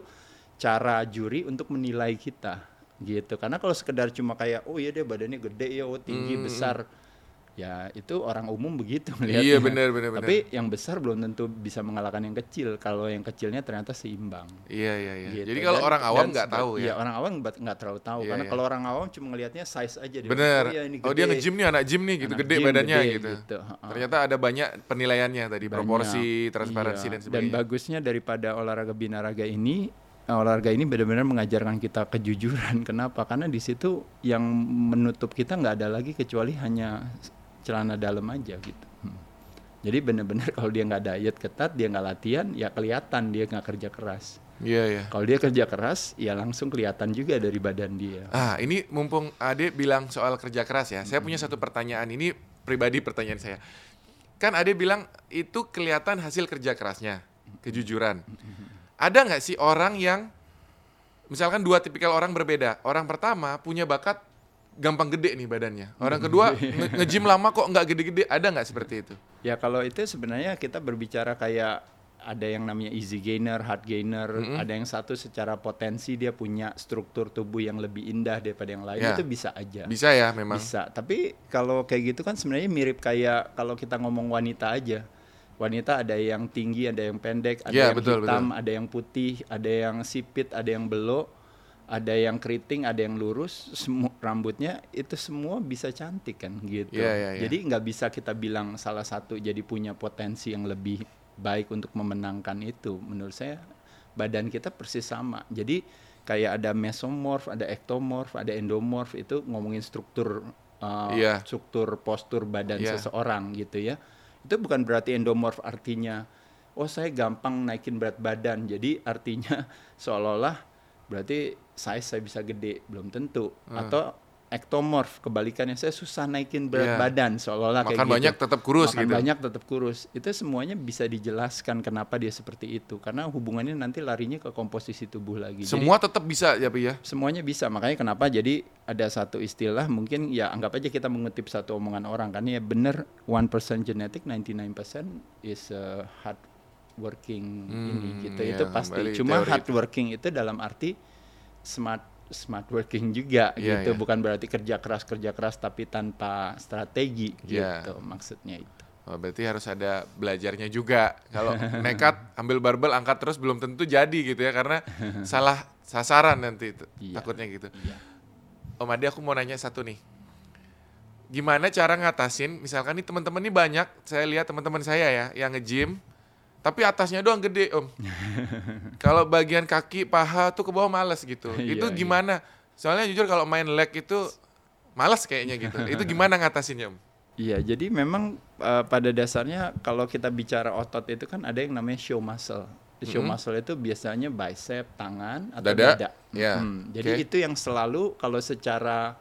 cara juri untuk menilai kita gitu. Karena kalau sekedar cuma kayak oh iya dia badannya gede ya, oh tinggi Hmm, besar. Ya, itu orang umum begitu Iya melihatnya. benar benar benar. Tapi yang besar belum tentu bisa mengalahkan yang kecil. Kalau yang kecilnya ternyata seimbang. Iya iya iya. Gitu. Jadi kalau Dan- orang awam dan nggak tahu Iya, ya. orang awam nggak terlalu tahu Iya, karena iya. kalau orang awam cuma ngelihatnya size aja dia. Bener. Oh, iya, ini Oh dia gede. nge-gym nih anak gym nih gitu Anak gede gym badannya gede gitu. gitu. Ternyata ada banyak penilaiannya tadi Banyak. proporsi, transparansi Iya. dan Dan sebagainya. bagusnya daripada olahraga binaraga ini eh, olahraga ini benar-benar mengajarkan kita kejujuran. Kenapa? Karena di situ yang menutup kita nggak ada lagi kecuali hanya celana dalam aja gitu. Hmm. Jadi benar-benar kalau dia nggak diet ketat, dia nggak latihan, ya kelihatan dia nggak kerja keras. Iya iya. Kalau dia kerja keras, ya langsung kelihatan juga dari badan dia. Ah ini mumpung Ade bilang soal kerja keras ya. Saya punya satu pertanyaan ini pribadi pertanyaan saya. Kan Ade bilang itu kelihatan hasil kerja kerasnya, kejujuran. Ada nggak sih orang yang misalkan dua tipikal orang berbeda. Orang pertama punya bakat gampang gede nih badannya. Orang kedua nge- nge-gym lama kok nggak gede-gede. Ada nggak seperti itu? Ya kalau itu sebenarnya kita berbicara kayak ada yang namanya easy gainer, hard gainer, ada yang satu secara potensi dia punya struktur tubuh yang lebih indah daripada yang lain Ya. itu bisa aja. Bisa ya memang. Bisa. Tapi kalau kayak gitu kan sebenarnya mirip kayak kalau kita ngomong wanita aja. wanita ada yang tinggi, ada yang pendek, ada Iya, yang betul, hitam, betul. ada yang putih, ada yang sipit, ada yang belok, ada yang keriting, ada yang lurus, semu- rambutnya itu semua bisa cantik kan gitu. Iya, iya, iya. Jadi nggak bisa kita bilang salah satu jadi punya potensi yang lebih baik untuk memenangkan itu. Menurut saya badan kita persis sama. Jadi kayak ada mesomorph, ada ektomorph, ada endomorph itu ngomongin struktur uh, Iya. struktur postur badan Iya. seseorang gitu ya. Itu bukan berarti endomorph artinya oh saya gampang naikin berat badan. Jadi artinya seolah-olah berarti size saya bisa gede, belum tentu. Hmm. Atau ektomorph kebalikannya saya susah naikin berat Iya. badan seolah-olah kayak Makan gitu. banyak tetap kurus Makan gitu. banyak tetap kurus. Itu semuanya bisa dijelaskan kenapa dia seperti itu. Karena hubungannya nanti larinya ke komposisi tubuh lagi. Jadi- Semua tetap bisa ya, Pi ya. semuanya bisa makanya kenapa jadi ada satu istilah mungkin ya anggap aja kita mengutip satu omongan orang kan ya bener 1% genetic 99% is uh, hard working ini Hmm, gitu iya, itu pasti cuma hard working itu dalam arti smart smart working juga Iya, gitu iya. bukan berarti kerja keras kerja keras tapi tanpa strategi Iya. gitu maksudnya itu Oh, berarti harus ada belajarnya juga. Kalau nekat ambil barbel angkat terus belum tentu jadi gitu ya karena salah sasaran nanti itu. Iya. Takutnya gitu. Iya. Om Adi aku mau nanya satu nih. Gimana cara ngatasin misalkan nih teman-teman nih banyak saya lihat teman-teman saya ya yang nge-gym tapi atasnya doang gede, Om. kalau bagian kaki, paha tuh ke bawah males gitu. Iya, itu iya. gimana? Soalnya jujur kalau main leg itu males kayaknya gitu. itu gimana ngatasinnya, Om? Iya, jadi memang uh, pada dasarnya kalau kita bicara otot itu kan ada yang namanya show muscle. Show Mhm. muscle itu biasanya bicep, tangan atau Dada, dada. ya. Mhm. Jadi Oke. itu yang selalu kalau secara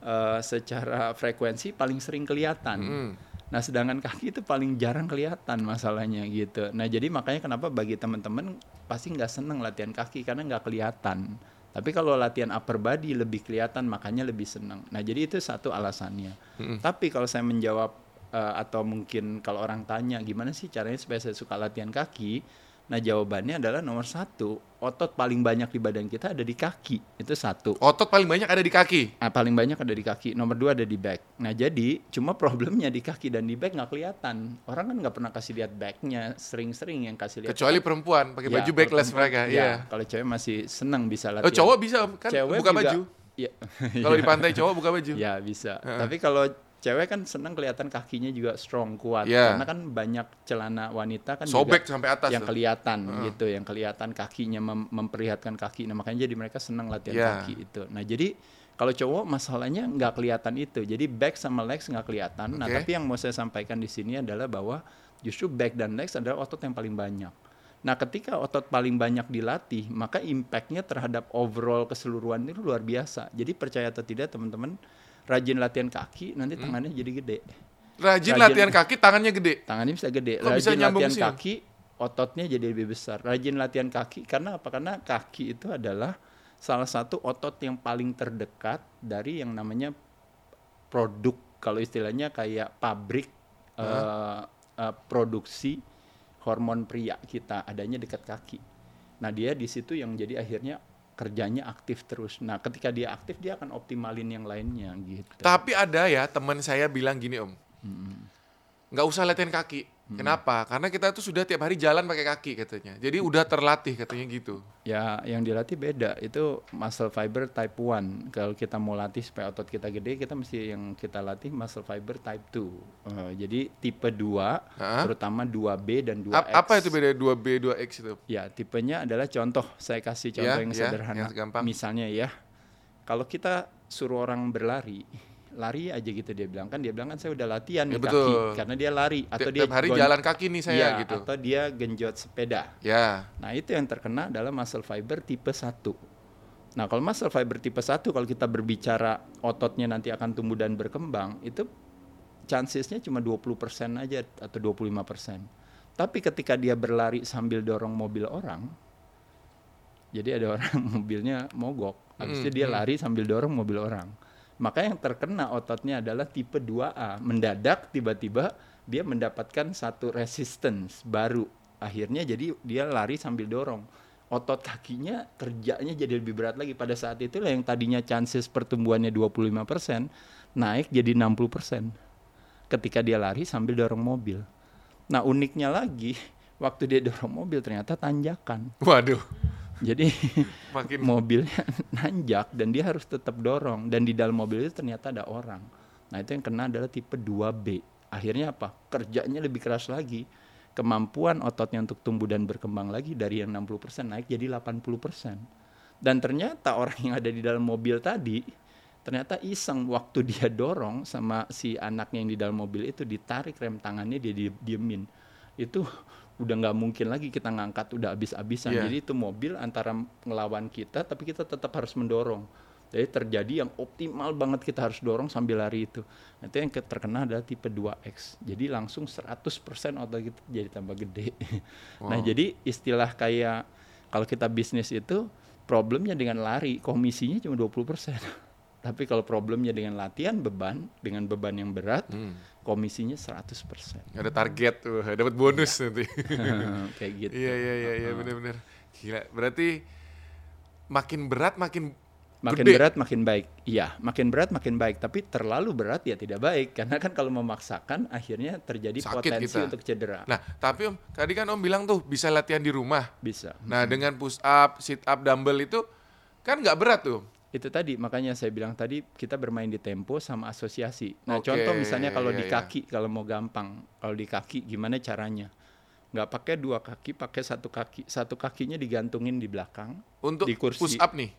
uh, secara frekuensi paling sering kelihatan. Mm. Nah, sedangkan kaki itu paling jarang kelihatan masalahnya gitu. Nah, jadi makanya kenapa bagi teman-teman pasti nggak seneng latihan kaki karena nggak kelihatan. Tapi kalau latihan upper body lebih kelihatan, makanya lebih seneng. Nah, jadi itu satu alasannya. Mm-mm. Tapi kalau saya menjawab eh, atau mungkin kalau orang tanya gimana sih caranya supaya saya suka latihan kaki, nah jawabannya adalah nomor satu, otot paling banyak di badan kita ada di kaki, itu satu. Otot paling banyak ada di kaki. Nah, paling banyak ada di kaki, nomor dua ada di back. Nah jadi cuma problemnya di kaki dan di back nggak kelihatan. Orang kan nggak pernah kasih lihat backnya, sering-sering yang kasih lihat. Kecuali perempuan pakai Ya, baju backless mereka. ya, Iya. Kalau cewek masih senang bisa latihan. Oh, cowok bisa kan Cewek buka juga- baju. Iya. Kalau di pantai cowok buka baju. Ya bisa. Heeh. Tapi kalau cewek kan senang kelihatan kakinya juga strong kuat. Iya. Karena kan banyak celana wanita kan Sobek juga sampai atas. yang tuh. kelihatan Heeh. gitu, yang kelihatan kakinya mem- memperlihatkan kaki. Nah makanya jadi mereka senang latihan Iya. kaki itu. Nah jadi kalau cowok masalahnya nggak kelihatan itu. Jadi back sama legs nggak kelihatan. Nah Oke. tapi yang mau saya sampaikan di sini adalah bahwa justru back dan legs adalah otot yang paling banyak. Nah ketika otot paling banyak dilatih, maka impactnya terhadap overall keseluruhan itu luar biasa. Jadi percaya atau tidak teman-teman, rajin latihan kaki nanti Hmm. tangannya jadi gede. Rajin, Rajin. latihan kaki tangannya gede. Tangannya bisa gede. Kok bisa Rajin nyambung latihan sini? kaki, ototnya jadi lebih besar. Rajin latihan kaki karena apa? Karena kaki itu adalah salah satu otot yang paling terdekat dari yang namanya produk kalau istilahnya kayak pabrik eh, eh, produksi hormon pria kita adanya dekat kaki. Nah dia di situ yang jadi akhirnya kerjanya aktif terus. Nah ketika dia aktif dia akan optimalin yang lainnya gitu. Tapi ada ya teman saya bilang gini Om. Nggak usah latihan kaki. Kenapa? Karena kita tuh sudah tiap hari jalan pakai kaki katanya. Jadi udah terlatih katanya gitu. Ya, yang dilatih beda. Itu muscle fiber type 1. Kalau kita mau latih supaya otot kita gede, kita mesti yang kita latih muscle fiber type 2. Eh, jadi tipe 2, Hah? terutama 2B dan 2X. Ap- apa itu beda 2B 2X itu? Ya, tipenya adalah contoh. Saya kasih contoh Ya, yang ya, sederhana. yang gampang. Misalnya ya, kalau kita suruh orang berlari, lari aja gitu dia bilang kan dia bilang kan saya udah latihan Ya, di betul. kaki karena dia lari atau Ti- dia tiap hari jalan kaki nih saya Iya, gitu. atau dia genjot sepeda. Ya. Nah, itu yang terkena adalah muscle fiber tipe 1. Nah, kalau muscle fiber tipe 1 kalau kita berbicara ototnya nanti akan tumbuh dan berkembang, itu chancesnya cuma 20% aja atau 25%. Tapi ketika dia berlari sambil dorong mobil orang, jadi ada orang mobilnya mogok, habis Mm, itu dia mm. lari sambil dorong mobil orang. Maka yang terkena ototnya adalah tipe 2A. Mendadak tiba-tiba dia mendapatkan satu resistance baru. Akhirnya jadi dia lari sambil dorong. Otot kakinya kerjanya jadi lebih berat lagi. Pada saat itulah yang tadinya chances pertumbuhannya 25% naik jadi 60% ketika dia lari sambil dorong mobil. Nah uniknya lagi, waktu dia dorong mobil ternyata tanjakan. Waduh. Jadi Makin mobilnya nanjak dan dia harus tetap dorong dan di dalam mobil itu ternyata ada orang. Nah itu yang kena adalah tipe 2B. Akhirnya apa? Kerjanya lebih keras lagi. Kemampuan ototnya untuk tumbuh dan berkembang lagi dari yang 60% naik jadi 80%. Dan ternyata orang yang ada di dalam mobil tadi ternyata iseng waktu dia dorong sama si anaknya yang di dalam mobil itu ditarik rem tangannya dia di- diemin. Itu udah nggak mungkin lagi kita ngangkat udah habis-habisan. Iya. Jadi itu mobil antara ngelawan kita tapi kita tetap harus mendorong. Jadi terjadi yang optimal banget kita harus dorong sambil lari itu. Nah, Itu yang ke- terkena adalah tipe 2X. Jadi langsung 100% otot kita jadi tambah gede. Nah, Wow. jadi istilah kayak kalau kita bisnis itu problemnya dengan lari, komisinya cuma 20%. Tapi kalau problemnya dengan latihan beban, dengan beban yang berat, Hmm. komisinya 100%. ada target tuh, dapat bonus nanti. Kayak gitu. Iya iya iya iya benar-benar. Gila. Berarti makin berat makin Makin gede. berat makin baik. Iya, makin berat makin baik, tapi terlalu berat ya tidak baik karena kan kalau memaksakan akhirnya terjadi Sakit potensi kita. untuk cedera. Nah, tapi Om, tadi kan Om bilang tuh bisa latihan di rumah. Bisa. Nah, dengan push up, sit up, dumbbell itu kan nggak berat tuh. Itu tadi makanya saya bilang tadi kita bermain di tempo sama asosiasi. Nah, Oke, contoh misalnya kalau iya, di iya. kaki kalau mau gampang, kalau di kaki gimana caranya? Nggak pakai dua kaki, pakai satu kaki. Satu kakinya digantungin di belakang, Untuk Di kursi. push up nih,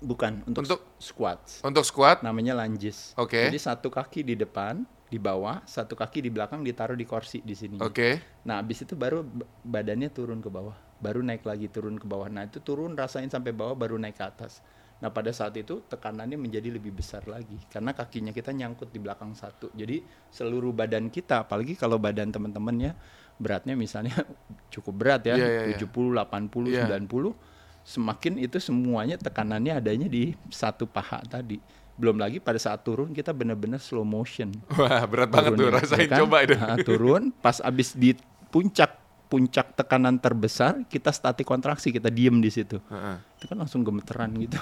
bukan untuk, Untuk- squats. untuk squat. Namanya lunges. Oke. Jadi satu kaki di depan, di bawah, satu kaki di belakang ditaruh di kursi di sini. Oke. Nah, habis itu baru badannya turun ke bawah, baru naik lagi turun ke bawah. Nah, itu turun rasain sampai bawah baru naik ke atas. Nah, pada saat itu tekanannya menjadi lebih besar lagi karena kakinya kita nyangkut di belakang satu. Jadi seluruh badan kita, apalagi kalau badan teman-teman ya beratnya misalnya cukup berat ya, iya, iya. 70, 80, Iya. 90, semakin itu semuanya tekanannya adanya di satu paha tadi. Belum lagi pada saat turun kita benar-benar slow motion Wah, berat banget tuh turunnya, rasain ya kan? coba itu. Nah, turun pas abis di puncak puncak tekanan terbesar kita statik kontraksi kita diem di situ Heeh. itu kan langsung gemeteran gitu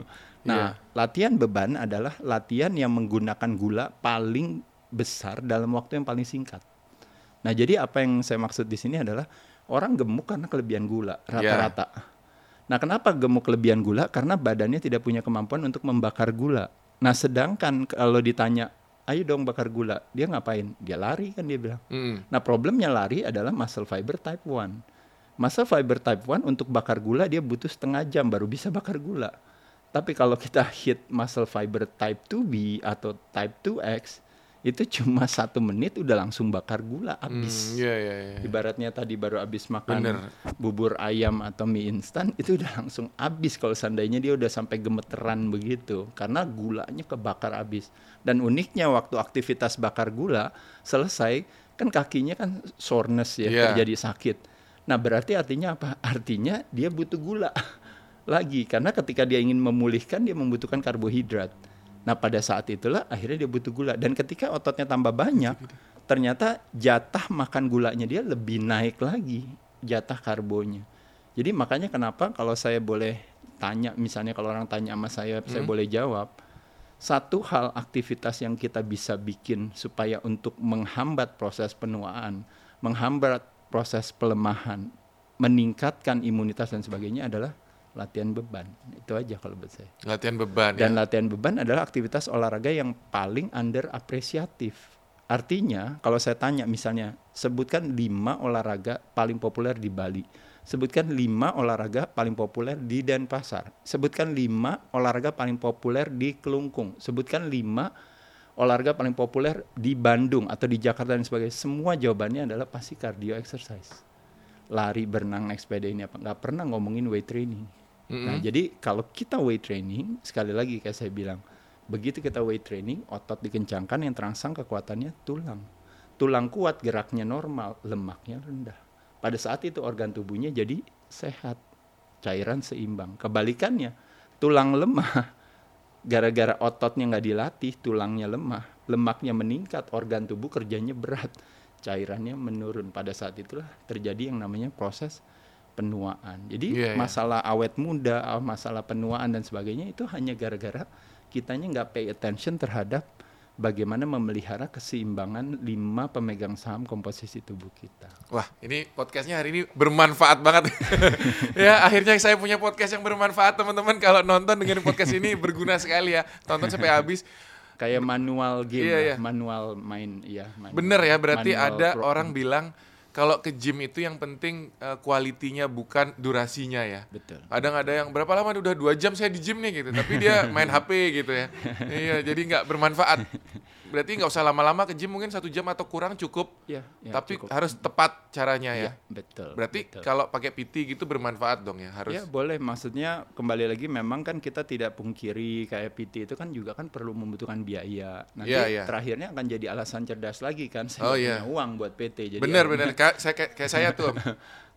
nah latihan beban adalah latihan yang menggunakan gula paling besar dalam waktu yang paling singkat nah jadi apa yang saya maksud di sini adalah orang gemuk karena kelebihan gula Iya. rata-rata Nah, kenapa gemuk kelebihan gula? Karena badannya tidak punya kemampuan untuk membakar gula. Nah, sedangkan kalau ditanya, ayo dong bakar gula, dia ngapain? Dia lari kan dia bilang. Mm. Nah, problemnya lari adalah muscle fiber type 1. Muscle fiber type 1 untuk bakar gula dia butuh setengah jam baru bisa bakar gula. Tapi kalau kita hit muscle fiber type 2B atau type 2X, itu cuma satu menit udah langsung bakar gula habis. Hmm, Iya iya iya. Ibaratnya tadi baru habis makan Bener. bubur ayam atau mie instan itu udah langsung habis kalau seandainya dia udah sampai gemeteran begitu karena gulanya kebakar habis. Dan uniknya waktu aktivitas bakar gula selesai kan kakinya kan soreness ya Iya. terjadi sakit. Nah, berarti artinya apa? Artinya dia butuh gula lagi karena ketika dia ingin memulihkan dia membutuhkan karbohidrat. Nah, pada saat itulah akhirnya dia butuh gula dan ketika ototnya tambah banyak, ternyata jatah makan gulanya dia lebih naik lagi, jatah karbonya. Jadi makanya kenapa kalau saya boleh tanya misalnya kalau orang tanya sama saya, saya boleh jawab. Satu hal aktivitas yang kita bisa bikin supaya untuk menghambat proses penuaan, menghambat proses pelemahan, meningkatkan imunitas dan sebagainya adalah latihan beban. Itu aja kalau buat saya. Latihan beban Dan ya. latihan beban adalah aktivitas olahraga yang paling under apresiatif. Artinya, kalau saya tanya misalnya, sebutkan lima olahraga paling populer di Bali. Sebutkan lima olahraga paling populer di Denpasar. Sebutkan lima olahraga paling populer di Kelungkung. Sebutkan lima olahraga paling populer di Bandung atau di Jakarta dan sebagainya. Semua jawabannya adalah pasti cardio exercise. Lari, berenang, naik sepeda ini apa. Nggak pernah ngomongin weight training. Nah, jadi kalau kita weight training, sekali lagi kayak saya bilang, begitu kita weight training, otot dikencangkan yang terangsang kekuatannya tulang. Tulang kuat, geraknya normal, lemaknya rendah. Pada saat itu organ tubuhnya jadi sehat, cairan seimbang. Kebalikannya, tulang lemah, gara-gara ototnya nggak dilatih, tulangnya lemah, lemaknya meningkat, organ tubuh kerjanya berat, cairannya menurun. Pada saat itulah terjadi yang namanya proses penuaan. Jadi Iya, iya. masalah awet muda, masalah penuaan dan sebagainya itu hanya gara-gara kitanya nggak pay attention terhadap bagaimana memelihara keseimbangan lima pemegang saham komposisi tubuh kita. Wah, ini podcastnya hari ini bermanfaat banget. ya, akhirnya saya punya podcast yang bermanfaat, teman-teman. Kalau nonton dengan podcast ini berguna sekali ya. Tonton sampai habis. Kayak manual game, Iya, iya. manual main, iya. manual- Bener ya, berarti ada pro- orang bilang kalau ke gym itu yang penting eh, kualitinya bukan durasinya ya. Betul. Kadang ada yang berapa lama udah dua jam saya di gym nih gitu, tapi dia main HP gitu ya. iya, jadi nggak bermanfaat. Berarti nggak usah lama-lama ke gym mungkin satu jam atau kurang cukup. Iya, iya, tapi cukup. harus tepat caranya ya. Iya, betul. Berarti betul. kalau pakai PT gitu bermanfaat dong ya harus. Ya boleh, maksudnya kembali lagi memang kan kita tidak pungkiri kayak PT itu kan juga kan perlu membutuhkan biaya. Nanti Iya, iya. terakhirnya akan jadi alasan cerdas lagi kan, saya Oh, iya. punya uang buat PT. Jadi Bener akhirnya- bener kayak saya kayak, saya tuh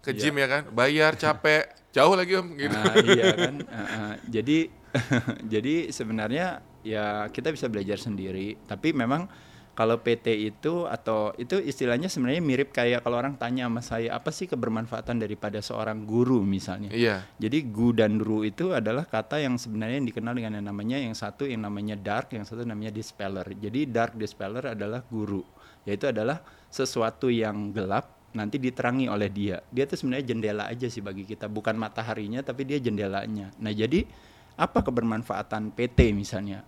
ke gym ya kan, bayar capek, jauh lagi om gitu. Ah, iya kan. Ah, ah. jadi jadi sebenarnya ya kita bisa belajar sendiri, tapi memang kalau PT itu atau itu istilahnya sebenarnya mirip kayak kalau orang tanya sama saya apa sih kebermanfaatan daripada seorang guru misalnya. Iya. Jadi gu dan ru itu adalah kata yang sebenarnya yang dikenal dengan yang namanya yang satu yang namanya dark, yang satu namanya dispeller. Jadi dark dispeller adalah guru, yaitu adalah sesuatu yang gelap nanti diterangi oleh dia. Dia itu sebenarnya jendela aja sih bagi kita, bukan mataharinya tapi dia jendelanya. Nah, jadi apa kebermanfaatan PT misalnya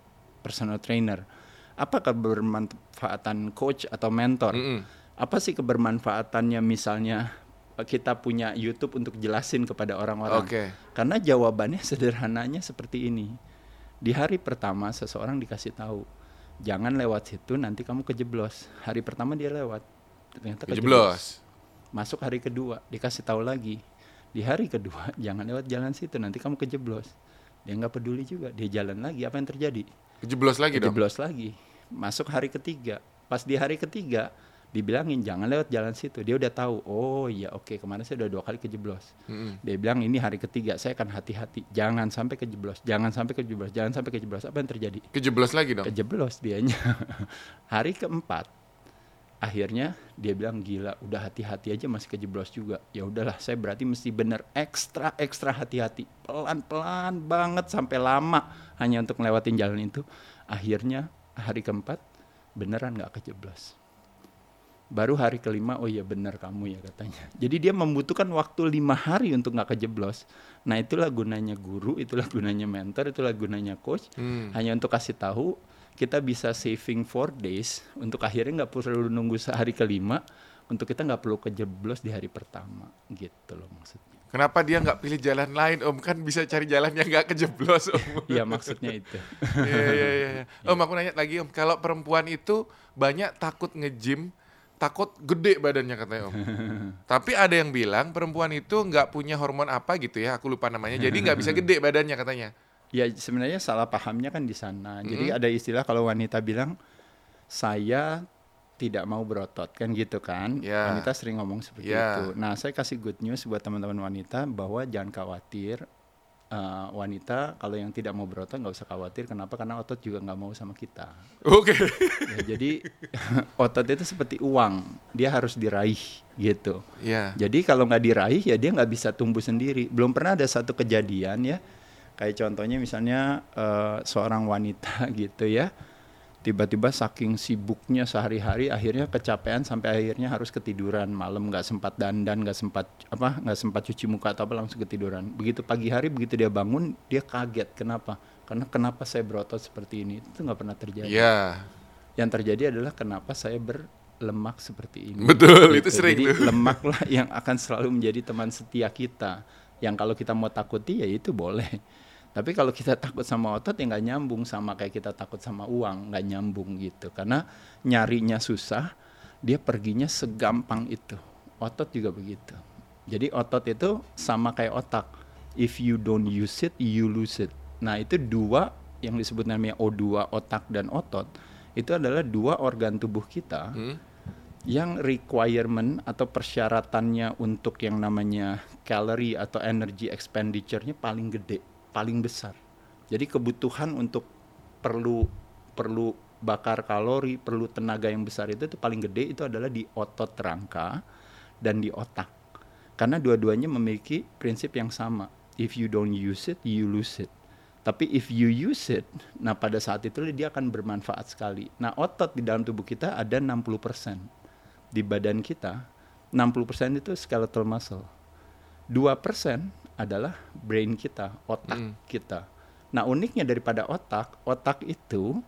personal trainer? Apa kebermanfaatan coach atau mentor? Mm-mm. Apa sih kebermanfaatannya misalnya kita punya YouTube untuk jelasin kepada orang-orang? Oke. Karena jawabannya sederhananya seperti ini. Di hari pertama seseorang dikasih tahu, jangan lewat situ nanti kamu kejeblos. Hari pertama dia lewat, ternyata Kejeblos. Masuk hari kedua dikasih tahu lagi. Di hari kedua jangan lewat jalan situ nanti kamu kejeblos. Dia nggak peduli juga, dia jalan lagi. Apa yang terjadi? Kejeblos lagi dong. Kejeblos lagi. Masuk hari ketiga. Pas di hari ketiga dibilangin jangan lewat jalan situ. Dia udah tahu. Oh iya oke kemarin saya udah dua kali kejeblos. Mm-mm. Dia bilang ini hari ketiga saya akan hati-hati. Jangan sampai kejeblos. Jangan sampai kejeblos. Jangan sampai kejeblos. Apa yang terjadi? Kejeblos lagi dong. Kejeblos dianya. hari keempat akhirnya dia bilang gila udah hati-hati aja masih kejeblos juga. Ya udahlah saya berarti mesti bener ekstra ekstra hati-hati. Pelan-pelan banget sampai lama hanya untuk ngelewatin jalan itu. Akhirnya hari keempat beneran nggak kejeblos. Baru hari kelima oh iya bener kamu ya katanya. Jadi dia membutuhkan waktu lima hari untuk nggak kejeblos. Nah itulah gunanya guru itulah gunanya mentor itulah gunanya coach. Hmm. hanya untuk kasih tahu kita bisa saving four days untuk akhirnya nggak perlu nunggu sehari kelima untuk kita nggak perlu kejeblos di hari pertama gitu loh maksudnya Kenapa dia nggak pilih jalan lain om? Kan bisa cari jalan yang nggak kejeblos om. Iya maksudnya itu Iya iya iya. iya. Om aku nanya lagi om, kalau perempuan itu banyak takut nge-gym, takut gede badannya katanya om. Tapi ada yang bilang perempuan itu nggak punya hormon apa gitu ya, aku lupa namanya. Jadi nggak bisa gede badannya katanya. Ya sebenarnya salah pahamnya kan di sana jadi ada istilah kalau wanita bilang saya tidak mau berotot kan gitu kan Ya. wanita sering ngomong seperti Ya. itu nah saya kasih good news buat teman-teman wanita bahwa jangan khawatir eh, wanita kalau yang tidak mau berotot nggak usah khawatir kenapa karena otot juga nggak mau sama kita Oke. Ya, jadi otot itu seperti uang, dia harus diraih gitu. Iya. Jadi kalau nggak diraih ya dia nggak bisa tumbuh sendiri. Belum pernah ada satu kejadian ya, kayak contohnya misalnya eh, seorang wanita gitu ya, tiba-tiba saking sibuknya sehari-hari akhirnya kecapean sampai akhirnya harus ketiduran malam nggak sempat dandan nggak sempat apa nggak sempat cuci muka atau apa langsung ketiduran begitu pagi hari begitu dia bangun dia kaget kenapa karena kenapa saya berotot seperti ini itu nggak pernah terjadi Iya. yang terjadi adalah kenapa saya berlemak seperti ini. Betul, itu sering Jadi tuh. lemak lah yang akan selalu menjadi teman setia kita. Yang kalau kita mau takuti ya itu boleh. Tapi kalau kita takut sama otot ya nggak nyambung sama kayak kita takut sama uang, nggak nyambung gitu. Karena nyarinya susah, dia perginya segampang itu. Otot juga begitu. Jadi otot itu sama kayak otak. If you don't use it, you lose it. Nah itu dua yang disebut namanya O2, otak dan otot. Itu adalah dua organ tubuh kita Hmm? yang requirement atau persyaratannya untuk yang namanya calorie atau energy expenditure-nya paling gede, paling besar. Jadi kebutuhan untuk perlu perlu bakar kalori, perlu tenaga yang besar itu itu paling gede itu adalah di otot rangka dan di otak. Karena dua-duanya memiliki prinsip yang sama. If you don't use it, you lose it. Tapi if you use it, nah pada saat itu dia akan bermanfaat sekali. Nah otot di dalam tubuh kita ada 60%. Di badan kita, 60% itu skeletal muscle. 2% adalah brain kita, otak Hmm. kita. Nah uniknya daripada otak, otak itu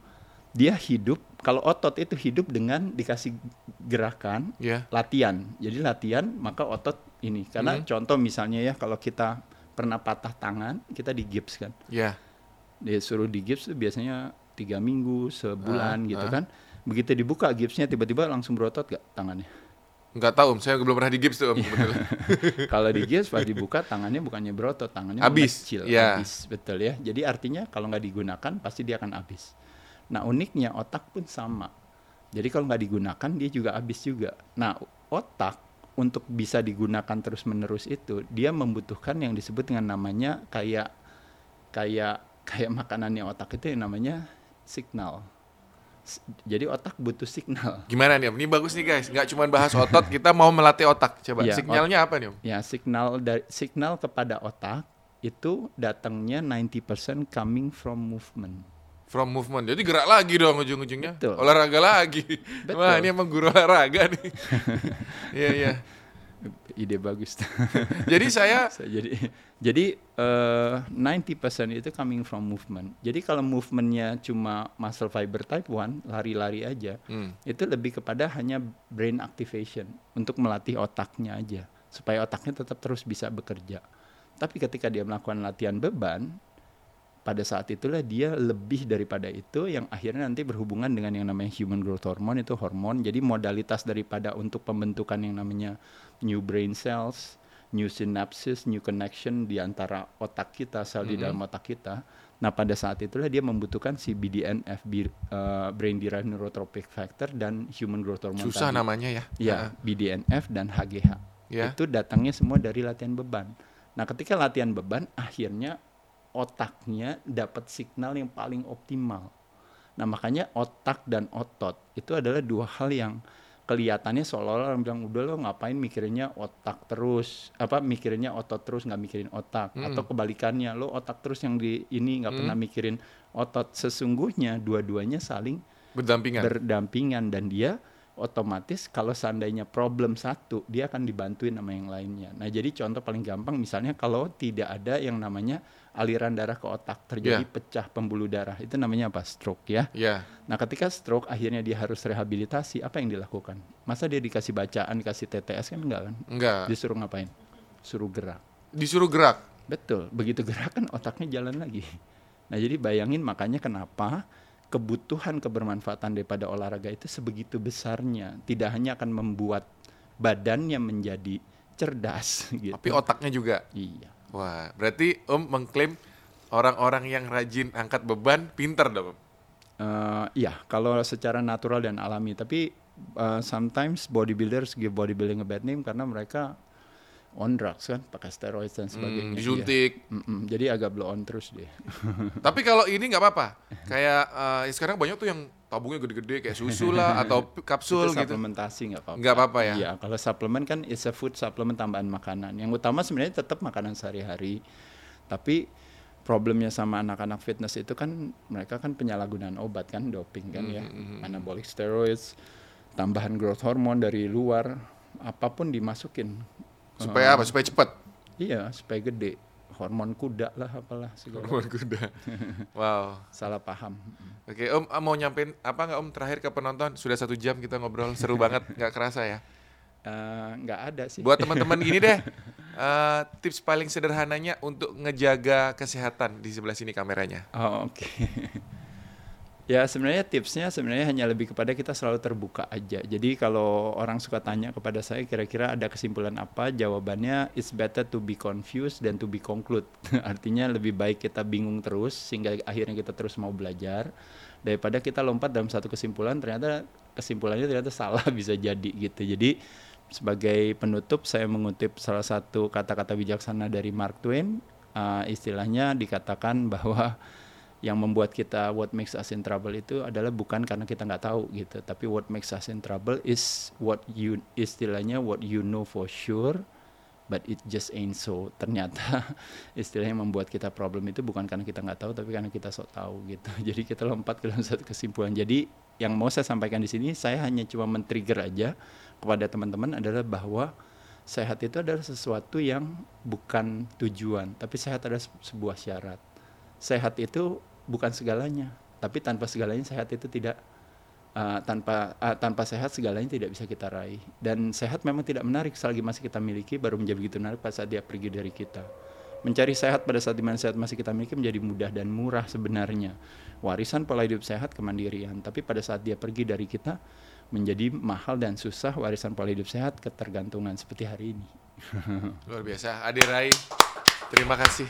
dia hidup, kalau otot itu hidup dengan dikasih gerakan, Ya. latihan. Jadi latihan maka otot ini. Karena Hmm. contoh misalnya ya kalau kita pernah patah tangan, kita di gips kan. Ya. Dia suruh di gips tuh biasanya tiga minggu, sebulan Ah, gitu ah. kan. Begitu dibuka gipsnya tiba-tiba langsung berotot gak tangannya? Nggak tahu, Om. Saya belum pernah di gips tuh, Om. kalau di gips pas dibuka tangannya bukannya berotot, tangannya Abis, mengecil, iya. abis, betul ya. Jadi artinya kalau nggak digunakan pasti dia akan habis. Nah uniknya otak pun sama. Jadi kalau nggak digunakan dia juga habis juga. Nah otak untuk bisa digunakan terus menerus itu dia membutuhkan yang disebut dengan namanya kayak kayak kayak makanannya otak itu yang namanya signal. Jadi otak butuh signal. Gimana nih, Om? Ini bagus nih, guys. Nggak cuma bahas otot, kita mau melatih otak. Coba, Iya, sinyalnya apa nih, Om? Ya, signal dari signal kepada otak itu datangnya 90% coming from movement. From movement. Jadi gerak lagi dong ujung-ujungnya. Betul. Olahraga lagi. Betul. Wah, ini emang guru olahraga nih. Iya, iya. Ide bagus. Jadi saya jadi jadi eh, 90% itu coming from movement. Jadi kalau movementnya cuma muscle fiber type 1, lari-lari aja, hmm, itu lebih kepada hanya brain activation untuk melatih otaknya aja supaya otaknya tetap terus bisa bekerja. Tapi ketika dia melakukan latihan beban, pada saat itulah dia lebih daripada itu yang akhirnya nanti berhubungan dengan yang namanya human growth hormone itu hormon. Jadi modalitas daripada untuk pembentukan yang namanya new brain cells, new synapses, new connection di antara otak kita, sel di Mhm. dalam otak kita. Nah, pada saat itulah dia membutuhkan si BDNF, bi- eh, brain derived neurotrophic factor dan human growth hormone susah tadi. namanya ya. Ya, BDNF dan HGH. Ya. Itu datangnya semua dari latihan beban. Nah, ketika latihan beban, akhirnya otaknya dapat signal yang paling optimal. Nah, makanya otak dan otot itu adalah dua hal yang kelihatannya seolah-olah orang bilang udah lo ngapain mikirinnya otak terus apa mikirinnya otot terus nggak mikirin otak Mm. atau kebalikannya lo otak terus yang di ini nggak Mm. pernah mikirin otot sesungguhnya dua-duanya saling Berdampingan. berdampingan dan dia otomatis kalau seandainya problem satu dia akan dibantuin sama yang lainnya. Nah jadi contoh paling gampang misalnya kalau tidak ada yang namanya aliran darah ke otak terjadi Ya. pecah pembuluh darah itu namanya apa stroke ya. ya. Nah ketika stroke akhirnya dia harus rehabilitasi apa yang dilakukan? Masa dia dikasih bacaan dikasih TTS kan enggak kan? Enggak. Disuruh ngapain? Suruh gerak. Disuruh gerak. Betul, begitu gerak kan otaknya jalan lagi. Nah jadi bayangin makanya kenapa kebutuhan kebermanfaatan daripada olahraga itu sebegitu besarnya. Tidak hanya akan membuat badannya menjadi cerdas gitu. Tapi otaknya juga. Iya. Wah, berarti Om mengklaim orang-orang yang rajin angkat beban pinter dong. Eh, iya, kalau secara natural dan alami. Tapi eh, sometimes bodybuilders give bodybuilding a bad name karena mereka on drugs kan, pakai steroids dan sebagainya. Hmm, Iya. disuntik. Mm-mm, jadi agak blow on terus deh. Tapi kalau ini nggak apa-apa. Kayak eh, sekarang banyak tuh yang tabungnya gede-gede kayak susu lah atau kapsul itu gitu. suplementasi nggak apa-apa. Nggak apa-apa ya? Iya, kalau suplemen kan it's a food supplement tambahan makanan. Yang utama sebenarnya tetap makanan sehari-hari. Tapi problemnya sama anak-anak fitness itu kan mereka kan penyalahgunaan obat kan, doping kan ya, Hmm, anabolic steroids, tambahan growth hormone dari luar, apa pun dimasukin. Supaya apa? Supaya cepat. Iya, supaya gede. Hormon kuda lah apalah segala. Hormon kuda. Wow. Salah paham. Oke, Om ah, mau nyampein apa nggak Om terakhir ke penonton? Sudah satu jam kita ngobrol, seru banget, nggak kerasa ya. Eh, nggak ada sih. Buat teman-teman gini deh, eh, tips paling sederhananya untuk ngejaga kesehatan di sebelah sini kameranya. Oh, oke. Ya sebenarnya tipsnya sebenarnya hanya lebih kepada kita selalu terbuka aja. Jadi kalau orang suka tanya kepada saya kira-kira ada kesimpulan apa, jawabannya it's better to be confused than to be conclude. Artinya lebih baik kita bingung terus sehingga akhirnya kita terus mau belajar daripada kita lompat dalam satu kesimpulan ternyata kesimpulannya ternyata salah bisa jadi gitu. Jadi sebagai penutup saya mengutip salah satu kata-kata bijaksana dari Mark Twain uh, istilahnya dikatakan bahwa yang membuat kita what makes us in trouble itu adalah bukan karena kita nggak tahu gitu tapi what makes us in trouble is what you istilahnya what you know for sure but it just ain't so. Ternyata istilahnya membuat kita problem itu bukan karena kita nggak tahu, tapi karena kita sok tahu gitu. Jadi kita lompat ke dalam satu kesimpulan. Jadi yang mau saya sampaikan di sini, saya hanya cuma men-trigger aja kepada teman-teman adalah bahwa sehat itu adalah sesuatu yang bukan tujuan, tapi sehat adalah sebuah syarat. Sehat itu bukan segalanya, tapi tanpa segalanya sehat itu tidak uh, tanpa uh, tanpa sehat segalanya tidak bisa kita raih. Dan sehat memang tidak menarik selagi masih kita miliki, baru menjadi begitu menarik pada saat dia pergi dari kita. Mencari sehat pada saat di mana sehat masih kita miliki menjadi mudah dan murah sebenarnya. Warisan pola hidup sehat kemandirian, tapi pada saat dia pergi dari kita menjadi mahal dan susah warisan pola hidup sehat ketergantungan seperti hari ini. Luar biasa. Ade Rai, terima kasih.